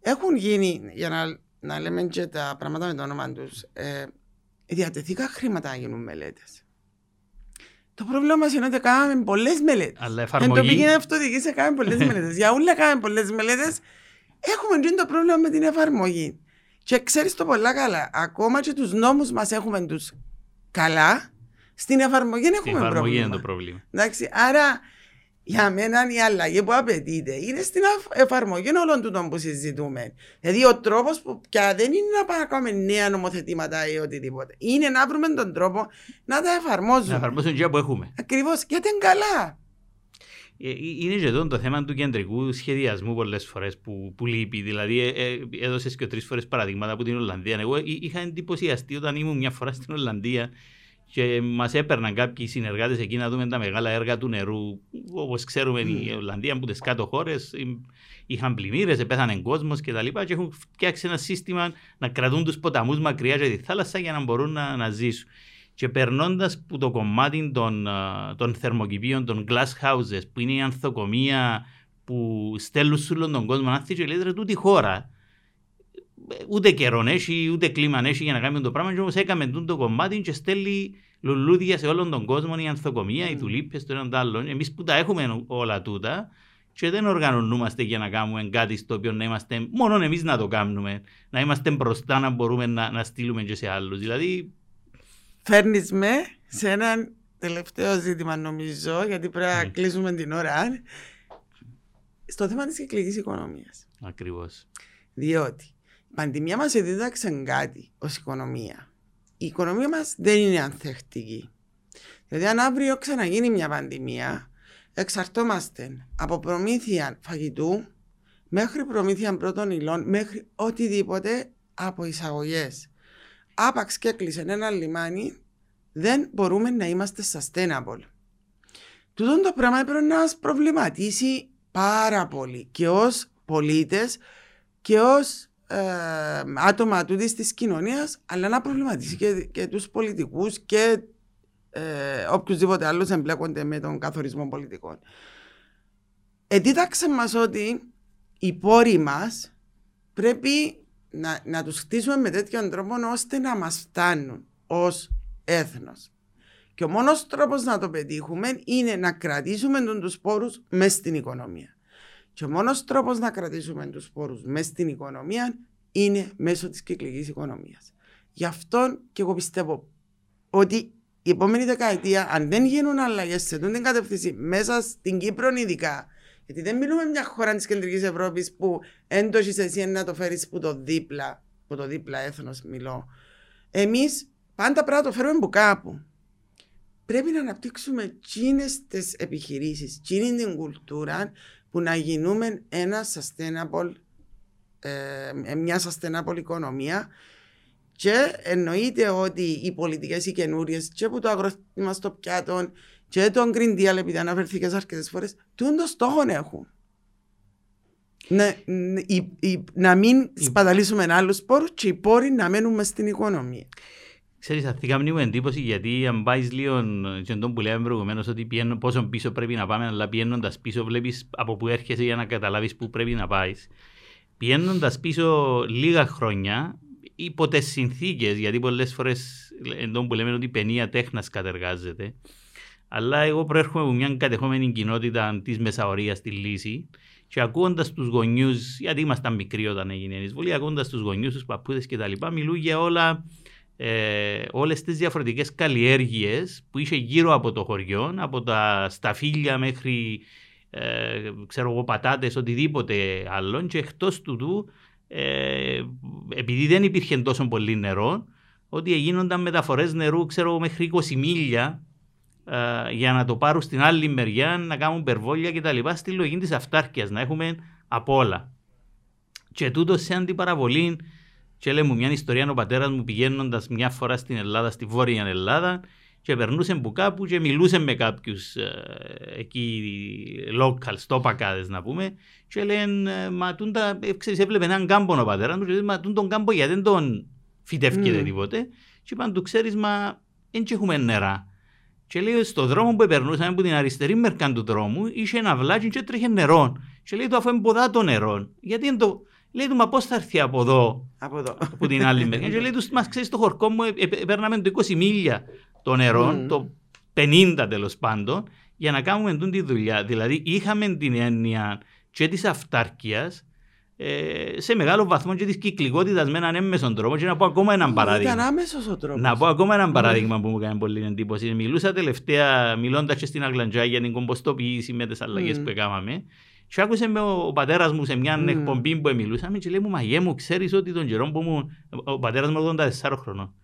έχουν γίνει, για να, να λέμε και τα πράγματα με το όνομα τους, ε, διατεθήκα χρήματα να γίνουν μελέτες. Το πρόβλημα μας είναι ότι κάναμε πολλές μελέτες. Αλλά Εν εφαρμογή. τοπική αυτοδιοίκηση κάναμε πολλές μελέτες. Για όλα κάναμε πολλές μελέτες. Έχουμε και το πρόβλημα με την εφαρμογή. Και ξέρεις το πολλά καλά. Ακόμα και τους νόμους μας έχουμε τους καλά. Στην εφαρμογή Στην έχουμε εφαρμογή πρόβλημα. είναι το πρόβλημα. Εντάξει, άρα Για μένα η αλλαγή που απαιτείται είναι στην αφ- εφαρμογή όλων τούτων που συζητούμε. Δηλαδή ο τρόπος που πια δεν είναι να πάμε να κάνουμε νέα νομοθετήματα ή οτιδήποτε. Είναι να βρούμε τον τρόπο να τα Να εφαρμόζουμε. εφαρμόσουν και που έχουμε. Ακριβώς γιατί είναι καλά. Ε, ε, Είναι και εδώ το θέμα του κεντρικού σχεδιασμού πολλές φορές που, που λείπει. Δηλαδή, ε, ε, έδωσες και τρεις φορές παραδείγματα από την Ολλανδία. Εγώ εί- είχα εντυπωσιαστεί όταν ήμουν μια φορά στην Ολλανδία και μας έπαιρναν κάποιοι συνεργάτες εκεί να δούμε τα μεγάλα έργα του νερού. Όπως ξέρουμε, η Ολλανδία από τις κάτω χώρες είχαν πλημμύρες, πέθανε κόσμος κτλ. Και, και έχουν φτιάξει ένα σύστημα να κρατούν τους ποταμούς μακριά από τη θάλασσα για να μπορούν να, να ζήσουν. Και περνώντας που το κομμάτι των, α, των θερμοκηπίων, των glass houses, που είναι η ανθοκομεία που στέλνουν σε όλον τον κόσμο, να έρθει και λέει ρε τούτη χώρα. Ε, Ούτε καιρό έχει, ούτε κλίμα έχει για να κάνουμε το πράγμα. Και όμως έκαμε τούτο το κομμάτι και στέλνει λουλούδια σε όλον τον κόσμο, η ανθοκομεία, οι Mm. τουλίπες, το έναν το άλλο. Εμείς που τα έχουμε όλα τούτα και δεν οργανωνούμαστε για να κάνουμε κάτι στο οποίο να είμαστε, μόνο εμείς να το κάνουμε, να είμαστε μπροστά να μπορούμε να, να στείλουμε και σε άλλους. Δηλαδή, Φέρνεις με σε ένα τελευταίο ζήτημα νομίζω, γιατί πρέπει να Μμ. κλείσουμε την ώρα. Στο θέμα της κυκλικής οικονομίας. ακριβώς. Διότι η πανδημία μας δίδαξε κάτι ως οικονομία. Η οικονομία μας δεν είναι ανθεκτική. Δηλαδή αν αύριο ξαναγίνει μια πανδημία, εξαρτώμαστε από προμήθεια φαγητού μέχρι προμήθεια πρώτων υλών, μέχρι οτιδήποτε από εισαγωγές. Άπαξ και έκλεισε ένα λιμάνι, δεν μπορούμε να είμαστε sustainable. Τούτο το πράγμα έπρεπε να μας προβληματίσει πάρα πολύ και ως πολίτες και ως ε, άτομα τούτης της κοινωνίας αλλά να προβληματίσει και, και τους πολιτικούς και ε, οποιουσδήποτε άλλους εμπλέκονται με τον καθορισμό πολιτικών. Εδίδαξε μας ότι οι πόροι μας πρέπει να, να τους χτίσουμε με τέτοιον τρόπο ώστε να μας φτάνουν ως έθνος. Και ο μόνος τρόπος να το πετύχουμε είναι να κρατήσουμε τον τους πόρους μέσα στην οικονομία. Και ο μόνος τρόπος να κρατήσουμε τους πόρους μέσα στην οικονομία είναι μέσω της κυκλικής οικονομίας. Γι' αυτό και εγώ πιστεύω ότι η επόμενη δεκαετία, αν δεν γίνουν αλλαγές σε αυτή την κατεύθυνση μέσα στην Κύπρο ειδικά, γιατί δεν μιλούμε μια χώρα της κεντρικής Ευρώπης που έντοχης εσύ να το φέρεις που το δίπλα, που το δίπλα έθνος μιλώ. Εμείς πάντα πρέπει να το φέρουμε από κάπου. Πρέπει να αναπτύξουμε εκείνες τις επιχειρήσεις, εκείνη την κουλτούρα που να γίνουμε ένα sustainable, ε, μια sustainable οικονομία και εννοείται ότι οι πολιτικές οι καινούριες και που το αγροτήμα στο πιάτο και το Green Deal επειδή αναφερθήκες αρκετές φορές τούν το στόχο έχουν. Να, ν- η- η- να μην σπαταλήσουμε άλλους πόρους και οι πόροι να μένουν μες στην οικονομία. Ξέρεις, αυτή κάνει μου εντύπωση γιατί αν πάεις λίγο και τον που λέμε προηγουμένως ότι πιένω, πόσο πίσω πρέπει να πάμε αλλά πιένοντας πίσω βλέπεις από που έρχεσαι για να καταλάβεις που πρέπει να πάεις. Πιένοντας πίσω λίγα χρόνια υπό τις συνθήκες γιατί πολλές φορές εντός που λέμε ότι η παινία τέχνας κατεργάζεται αλλά εγώ προέρχομαι από μια κατεχόμενη κοινότητα της Μεσαωρίας στη Λύση και ακούγοντα τους γονιούς, γιατί ήμασταν μικροί όταν έγινε η εισβολή, ακούγοντα τους γονιούς, τους παππούδες κτλ., μιλούν για όλα, ε, όλες τις διαφορετικές καλλιέργειες που είχε γύρω από το χωριό, από τα σταφύλια μέχρι ε, ξέρω εγώ, πατάτες, οτιδήποτε άλλο και εκτός τούτου, ε, επειδή δεν υπήρχε τόσο πολύ νερό, ότι γίνονταν μεταφορές νερού, ξέρω εγώ, μέχρι 20 μίλια ε, για να το πάρουν στην άλλη μεριά, να κάνουν περβόλια κτλ. Στη λογική της αυτάρκειας, να έχουμε απ' όλα. Και τούτος σε αντιπαραβολή, και λέμε μια ιστορία ο πατέρας μου πηγαίνοντας μια φορά στην Ελλάδα, στη Βόρεια Ελλάδα, και περνούσε που κάπου και μιλούσε με κάποιους ε, εκεί local, στόπακάδες να πούμε και λένε, μα τούντα, ε, ξέρεις, έβλεπε έναν κάμπο ο πατέρας μου και λέει, μα τούν τον κάμπο γιατί δεν τον φυτεύκεται Mm. τίποτε και είπαν του ξέρεις, μα δεν έχουμε νερά. Και λέει, στο δρόμο που περνούσαμε από την αριστερή μερκά του δρόμου, είχε ένα βλάκι και έτρεχε νερό. Και λέει, του αφού εμποδά το νερό. Γιατί είναι το... Λέει του, μα πώς θα έρθει από εδώ, Από εδώ. από την άλλη μεριά. και λέει του, μας ξέρεις, στο χορκό μου ε, ε, παίρναμε το 20 μίλια το νερό, Μμμ. το 50 τέλος πάντων, για να κάνουμε τούτη τη δουλειά. Δηλαδή, είχαμε την έννοια και της αυτάρκειας, ε, σε μεγάλο βαθμό και της κυκλικότητας με έναν έμμεσον τρόπο. Και να πω ακόμα έναν παράδειγμα. Ήταν άμεσος ο τρόπος. Να πω ακόμα έναν παράδειγμα που μου έκανε πολύ εντύπωση. Μιλούσα τελευταία, μιλώντας και στην Αγλαντζά για την κομποστοποίηση με τις αλλαγές mm. που έκαναμε. Και άκουσε με ο πατέρας μου σε μια mm. εκπομπή που μιλούσαμε και λέει μου, Μαγέ μου, ξέρεις ότι τον καιρό που μου. Ο πατέρας μου 84 χρονών.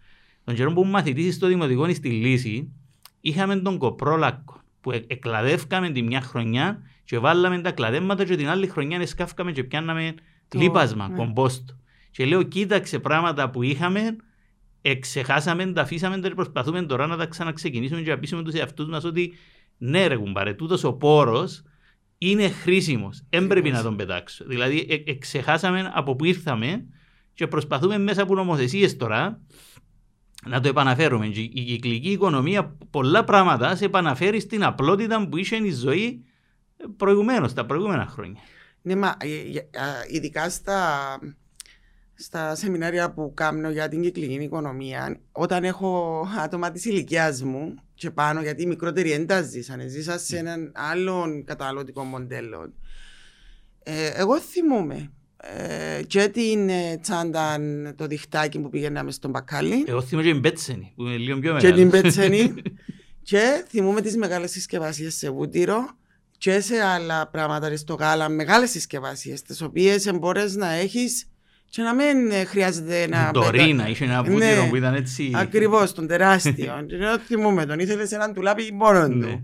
Τον καιρό που μου μαθητή στο δημοτικό στη Λύση, είχαμε τον κοπρόλακο που εκλαδεύκαμε τη μια χρονιά και βάλαμε τα κλαδέματα και την άλλη χρονιά εσκάφκαμε και πιάναμε το... λίπασμα, ναι. κομπόστο. Και λέω κοίταξε πράγματα που είχαμε, εξεχάσαμε, τα αφήσαμε, τα προσπαθούμε τώρα να τα ξαναξεκινήσουμε και να πείσουμε τους εαυτούς μας ότι ναι ρε κουμπάρε, τούτος ο πόρος είναι χρήσιμος. Δεν πρέπει να τον πετάξω. Δηλαδή, ε, εξεχάσαμε από που ήρθαμε και προσπαθούμε μέσα από νομοθεσίες τώρα να το επαναφέρουμε. Η κυκλική οικονομία πολλά πράγματα σε επαναφέρει στην απλότητα που είχε η ζωή προηγουμένως, τα προηγούμενα χρόνια. Ναι, μα ε, ε, ειδικά στα, στα σεμινάρια που κάνω για την κυκλική οικονομία, όταν έχω άτομα της ηλικίας μου και πάνω, γιατί οι μικρότεροι δεν τα ζήσανε, ζήσα σε έναν άλλον καταναλωτικό μοντέλο. Ε, εγώ θυμούμαι ε, και την ε, τσάντα το διχτάκι που πηγαίναμε στον μπακάλι. Εγώ θυμούμαι και την πέτσενη που είναι λίγο πιο μεγάλη. Και την πέτσενη. και θυμούμαι τις μεγάλες συσκευασίες σε βούτυρο και σε άλλα πράγματα στο γάλα, μεγάλες συσκευασίες, τις οποίες μπορείς να έχεις και να μην ε, χρειάζεται να... Ντορίνα, είχε ένα βούτυρο ναι, που ήταν έτσι... Ακριβώς, τον τεράστιο. και θυμούμαι τον, ήθελες έναν τουλάπι μόνο του. Ναι.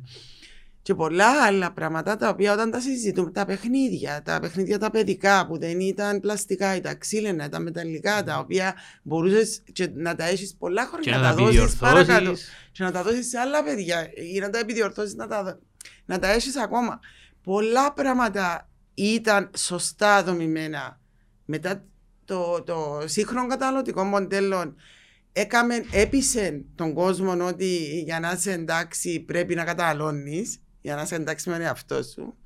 Και πολλά άλλα πράγματα τα οποία όταν τα συζητούμε, τα παιχνίδια, τα παιχνίδια τα παιδικά που δεν ήταν πλαστικά, ή τα ξύλινα, τα μεταλλικά, τα οποία μπορούσες να τα έχεις πολλά χρόνια να τα δώσεις παρακάτω. Και να τα δώσεις σε άλλα παιδιά ή να τα επιδιορθώσεις να τα, να τα έχεις ακόμα. Πολλά πράγματα ήταν σωστά δομημένα μετά το, το σύγχρονο καταναλωτικό μοντέλο έκαμε, έπεισε τον κόσμο ότι για να είσαι εντάξει πρέπει να καταναλώνεις για να είσαι εντάξει με τον εαυτό σου.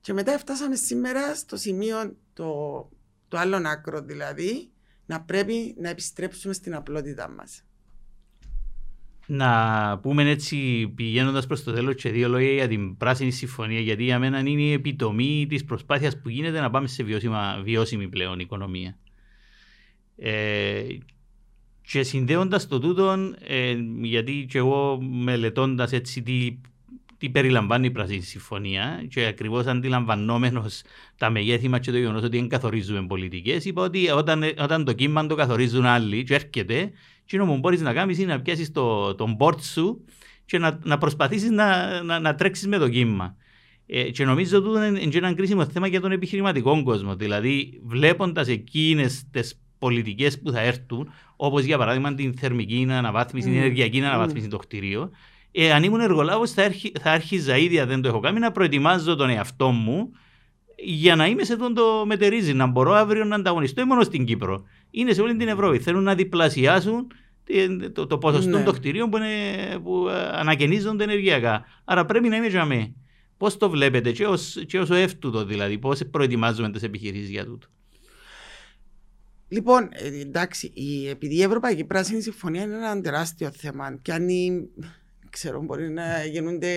Και μετά φτάσαμε σήμερα στο σημείο το, το άλλο άκρο, δηλαδή να πρέπει να επιστρέψουμε στην απλότητά μας. Να πούμε έτσι πηγαίνοντας προς το τέλος και δύο λόγια για την πράσινη συμφωνία γιατί για μένα είναι η επιτομή της προσπάθειας που γίνεται να πάμε σε βιώσιμα, βιώσιμη πλέον οικονομία. Ε, και συνδέοντας το τούτο, ε, γιατί και εγώ μελετώντας έτσι τι τι περιλαμβάνει η Πράσινη Συμφωνία και ακριβώς αντιλαμβανόμενος τα μεγέθη μα και το γεγονός ότι δεν καθορίζουμε πολιτικές, είπα ότι όταν, όταν το κύμα το καθορίζουν άλλοι, και έρχεται, και που μπορείς να κάνεις είναι να πιάσεις το, τον πόρτ σου και να, να προσπαθήσεις να, να, να τρέξεις με το κύμα. Ε, και νομίζω ότι είναι ένα κρίσιμο θέμα για τον επιχειρηματικό κόσμο. Δηλαδή, βλέποντας εκείνες τις πολιτικές που θα έρθουν, όπως για παράδειγμα την θερμική αναβάθμιση, mm. την ενεργειακή αναβάθμιση mm. το κτίριο, ε, αν ήμουν εργολάβος, θα, θα άρχιζα ήδη, δεν το έχω κάνει, να προετοιμάζω τον εαυτό μου για να είμαι σε αυτό το μετερίζει, να μπορώ αύριο να ανταγωνιστώ μόνο στην Κύπρο. Είναι σε όλη την Ευρώπη. Θέλουν να διπλασιάσουν το, το ποσοστό ναι. των κτηρίων που, είναι, που ανακαινίζονται ενεργειακά. Άρα πρέπει να είμαι για μέ. Πώς το βλέπετε, και, ως, και όσο εύτουτο δηλαδή, πώς προετοιμάζουμε τις επιχειρήσεις για τούτο; Λοιπόν, ε, εντάξει, η, επειδή η Ευρωπαϊκή Πράσινη Συμφωνία είναι ένα τεράστιο θέμα και αν η, ξέρω, μπορεί να γίνονται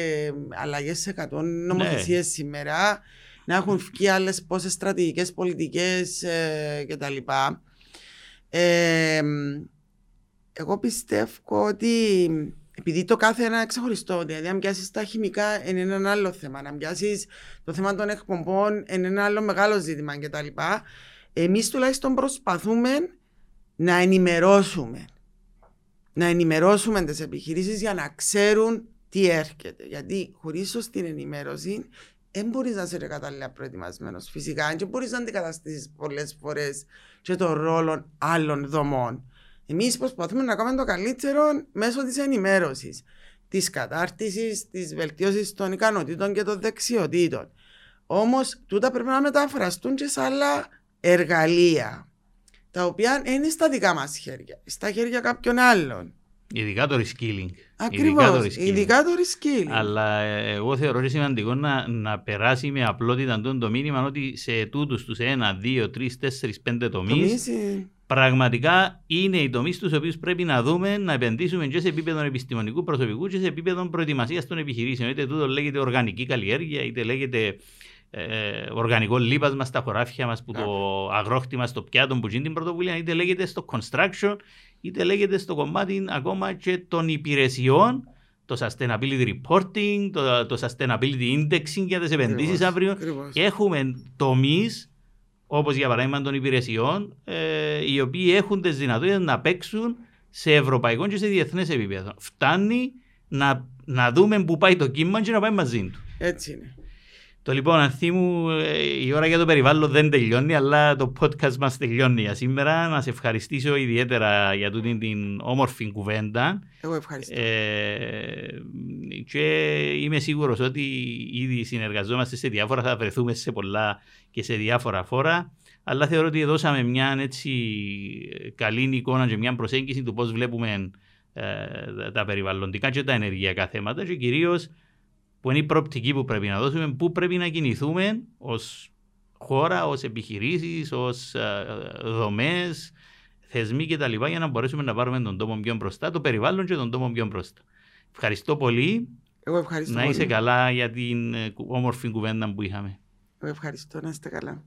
αλλαγές σε 100 νομοθεσίες ναι. σήμερα, να έχουν βγει άλλες πόσες στρατηγικές πολιτικές ε, κτλ. Ε, εγώ πιστεύω ότι επειδή το κάθε ένα ξεχωριστό, δηλαδή αν πιάσει τα χημικά είναι ένα άλλο θέμα, να πιάσει το θέμα των εκπομπών είναι ένα άλλο μεγάλο ζήτημα κτλ. Εμείς τουλάχιστον προσπαθούμε να ενημερώσουμε να ενημερώσουμε τις επιχειρήσεις για να ξέρουν τι έρχεται. Γιατί χωρίς σωστή ενημέρωση δεν μπορείς να είσαι κατάλληλα προετοιμασμένος. Φυσικά, δεν μπορείς να αντικαταστήσεις πολλές φορές και τον ρόλο άλλων δομών. Εμείς προσπαθούμε να κάνουμε το καλύτερο μέσω της ενημέρωσης, της κατάρτισης, της βελτίωσης των ικανοτήτων και των δεξιοτήτων. Όμως, τούτα πρέπει να μεταφραστούν και σε άλλα εργαλεία τα οποία είναι στα δικά μας χέρια, στα χέρια κάποιων άλλων. Ειδικά το reskilling. Ακριβώς. Ειδικά το reskilling. Αλλά ε, εγώ θεωρώ ότι σημαντικό να, να περάσει με απλότητα το μήνυμα ότι σε τούτους τους 1, 2, 3, 4, 5 τομείς πραγματικά είναι οι τομείς τους οποίους πρέπει να δούμε να επενδύσουμε και σε επίπεδο επιστημονικού προσωπικού και σε επίπεδο προετοιμασίας των επιχειρήσεων. Είτε τούτο λέγεται οργανική καλλιέργεια, είτε λέγεται ε, οργανικό λίπασμα στα χωράφια μας, που το αγρόκτημα στο πιάτο που γίνει την πρωτοβουλία, είτε λέγεται στο construction, είτε λέγεται στο κομμάτι ακόμα και των υπηρεσιών, το sustainability reporting, το, το sustainability indexing για τις επενδύσεις αύριο. Και έχουμε τομείς, όπως για παράδειγμα των υπηρεσιών, ε, οι οποίοι έχουν τις δυνατότητες να παίξουν σε ευρωπαϊκό και σε διεθνές επίπεδο. Φτάνει να, να δούμε που πάει το κύμα και να πάει μαζί του. Έτσι είναι. Το λοιπόν, Ανθή μου, ε, η ώρα για το περιβάλλον δεν τελειώνει, αλλά το podcast μας τελειώνει για σήμερα. Να σε ευχαριστήσω ιδιαίτερα για τούτη την όμορφη κουβέντα. Εγώ ευχαριστώ. Ε, και είμαι σίγουρος ότι ήδη συνεργαζόμαστε σε διάφορα, θα βρεθούμε σε πολλά και σε διάφορα φόρα. Αλλά θεωρώ ότι δώσαμε μια έτσι καλή εικόνα και μια προσέγγιση του πώς βλέπουμε ε, τα περιβαλλοντικά και τα ενεργειακά θέματα και κυρίως που είναι η προοπτική που πρέπει να δώσουμε, πού πρέπει να κινηθούμε ως χώρα, ως επιχειρήσεις, ως ε, δομές, θεσμοί κτλ. για να μπορέσουμε να πάρουμε τον τόπο πιο μπροστά, το περιβάλλον και τον τόπο πιο μπροστά. Ευχαριστώ πολύ. Εγώ ευχαριστώ να είσαι καλά για την ε, όμορφη κουβέντα που είχαμε. Εγώ ευχαριστώ να είστε καλά.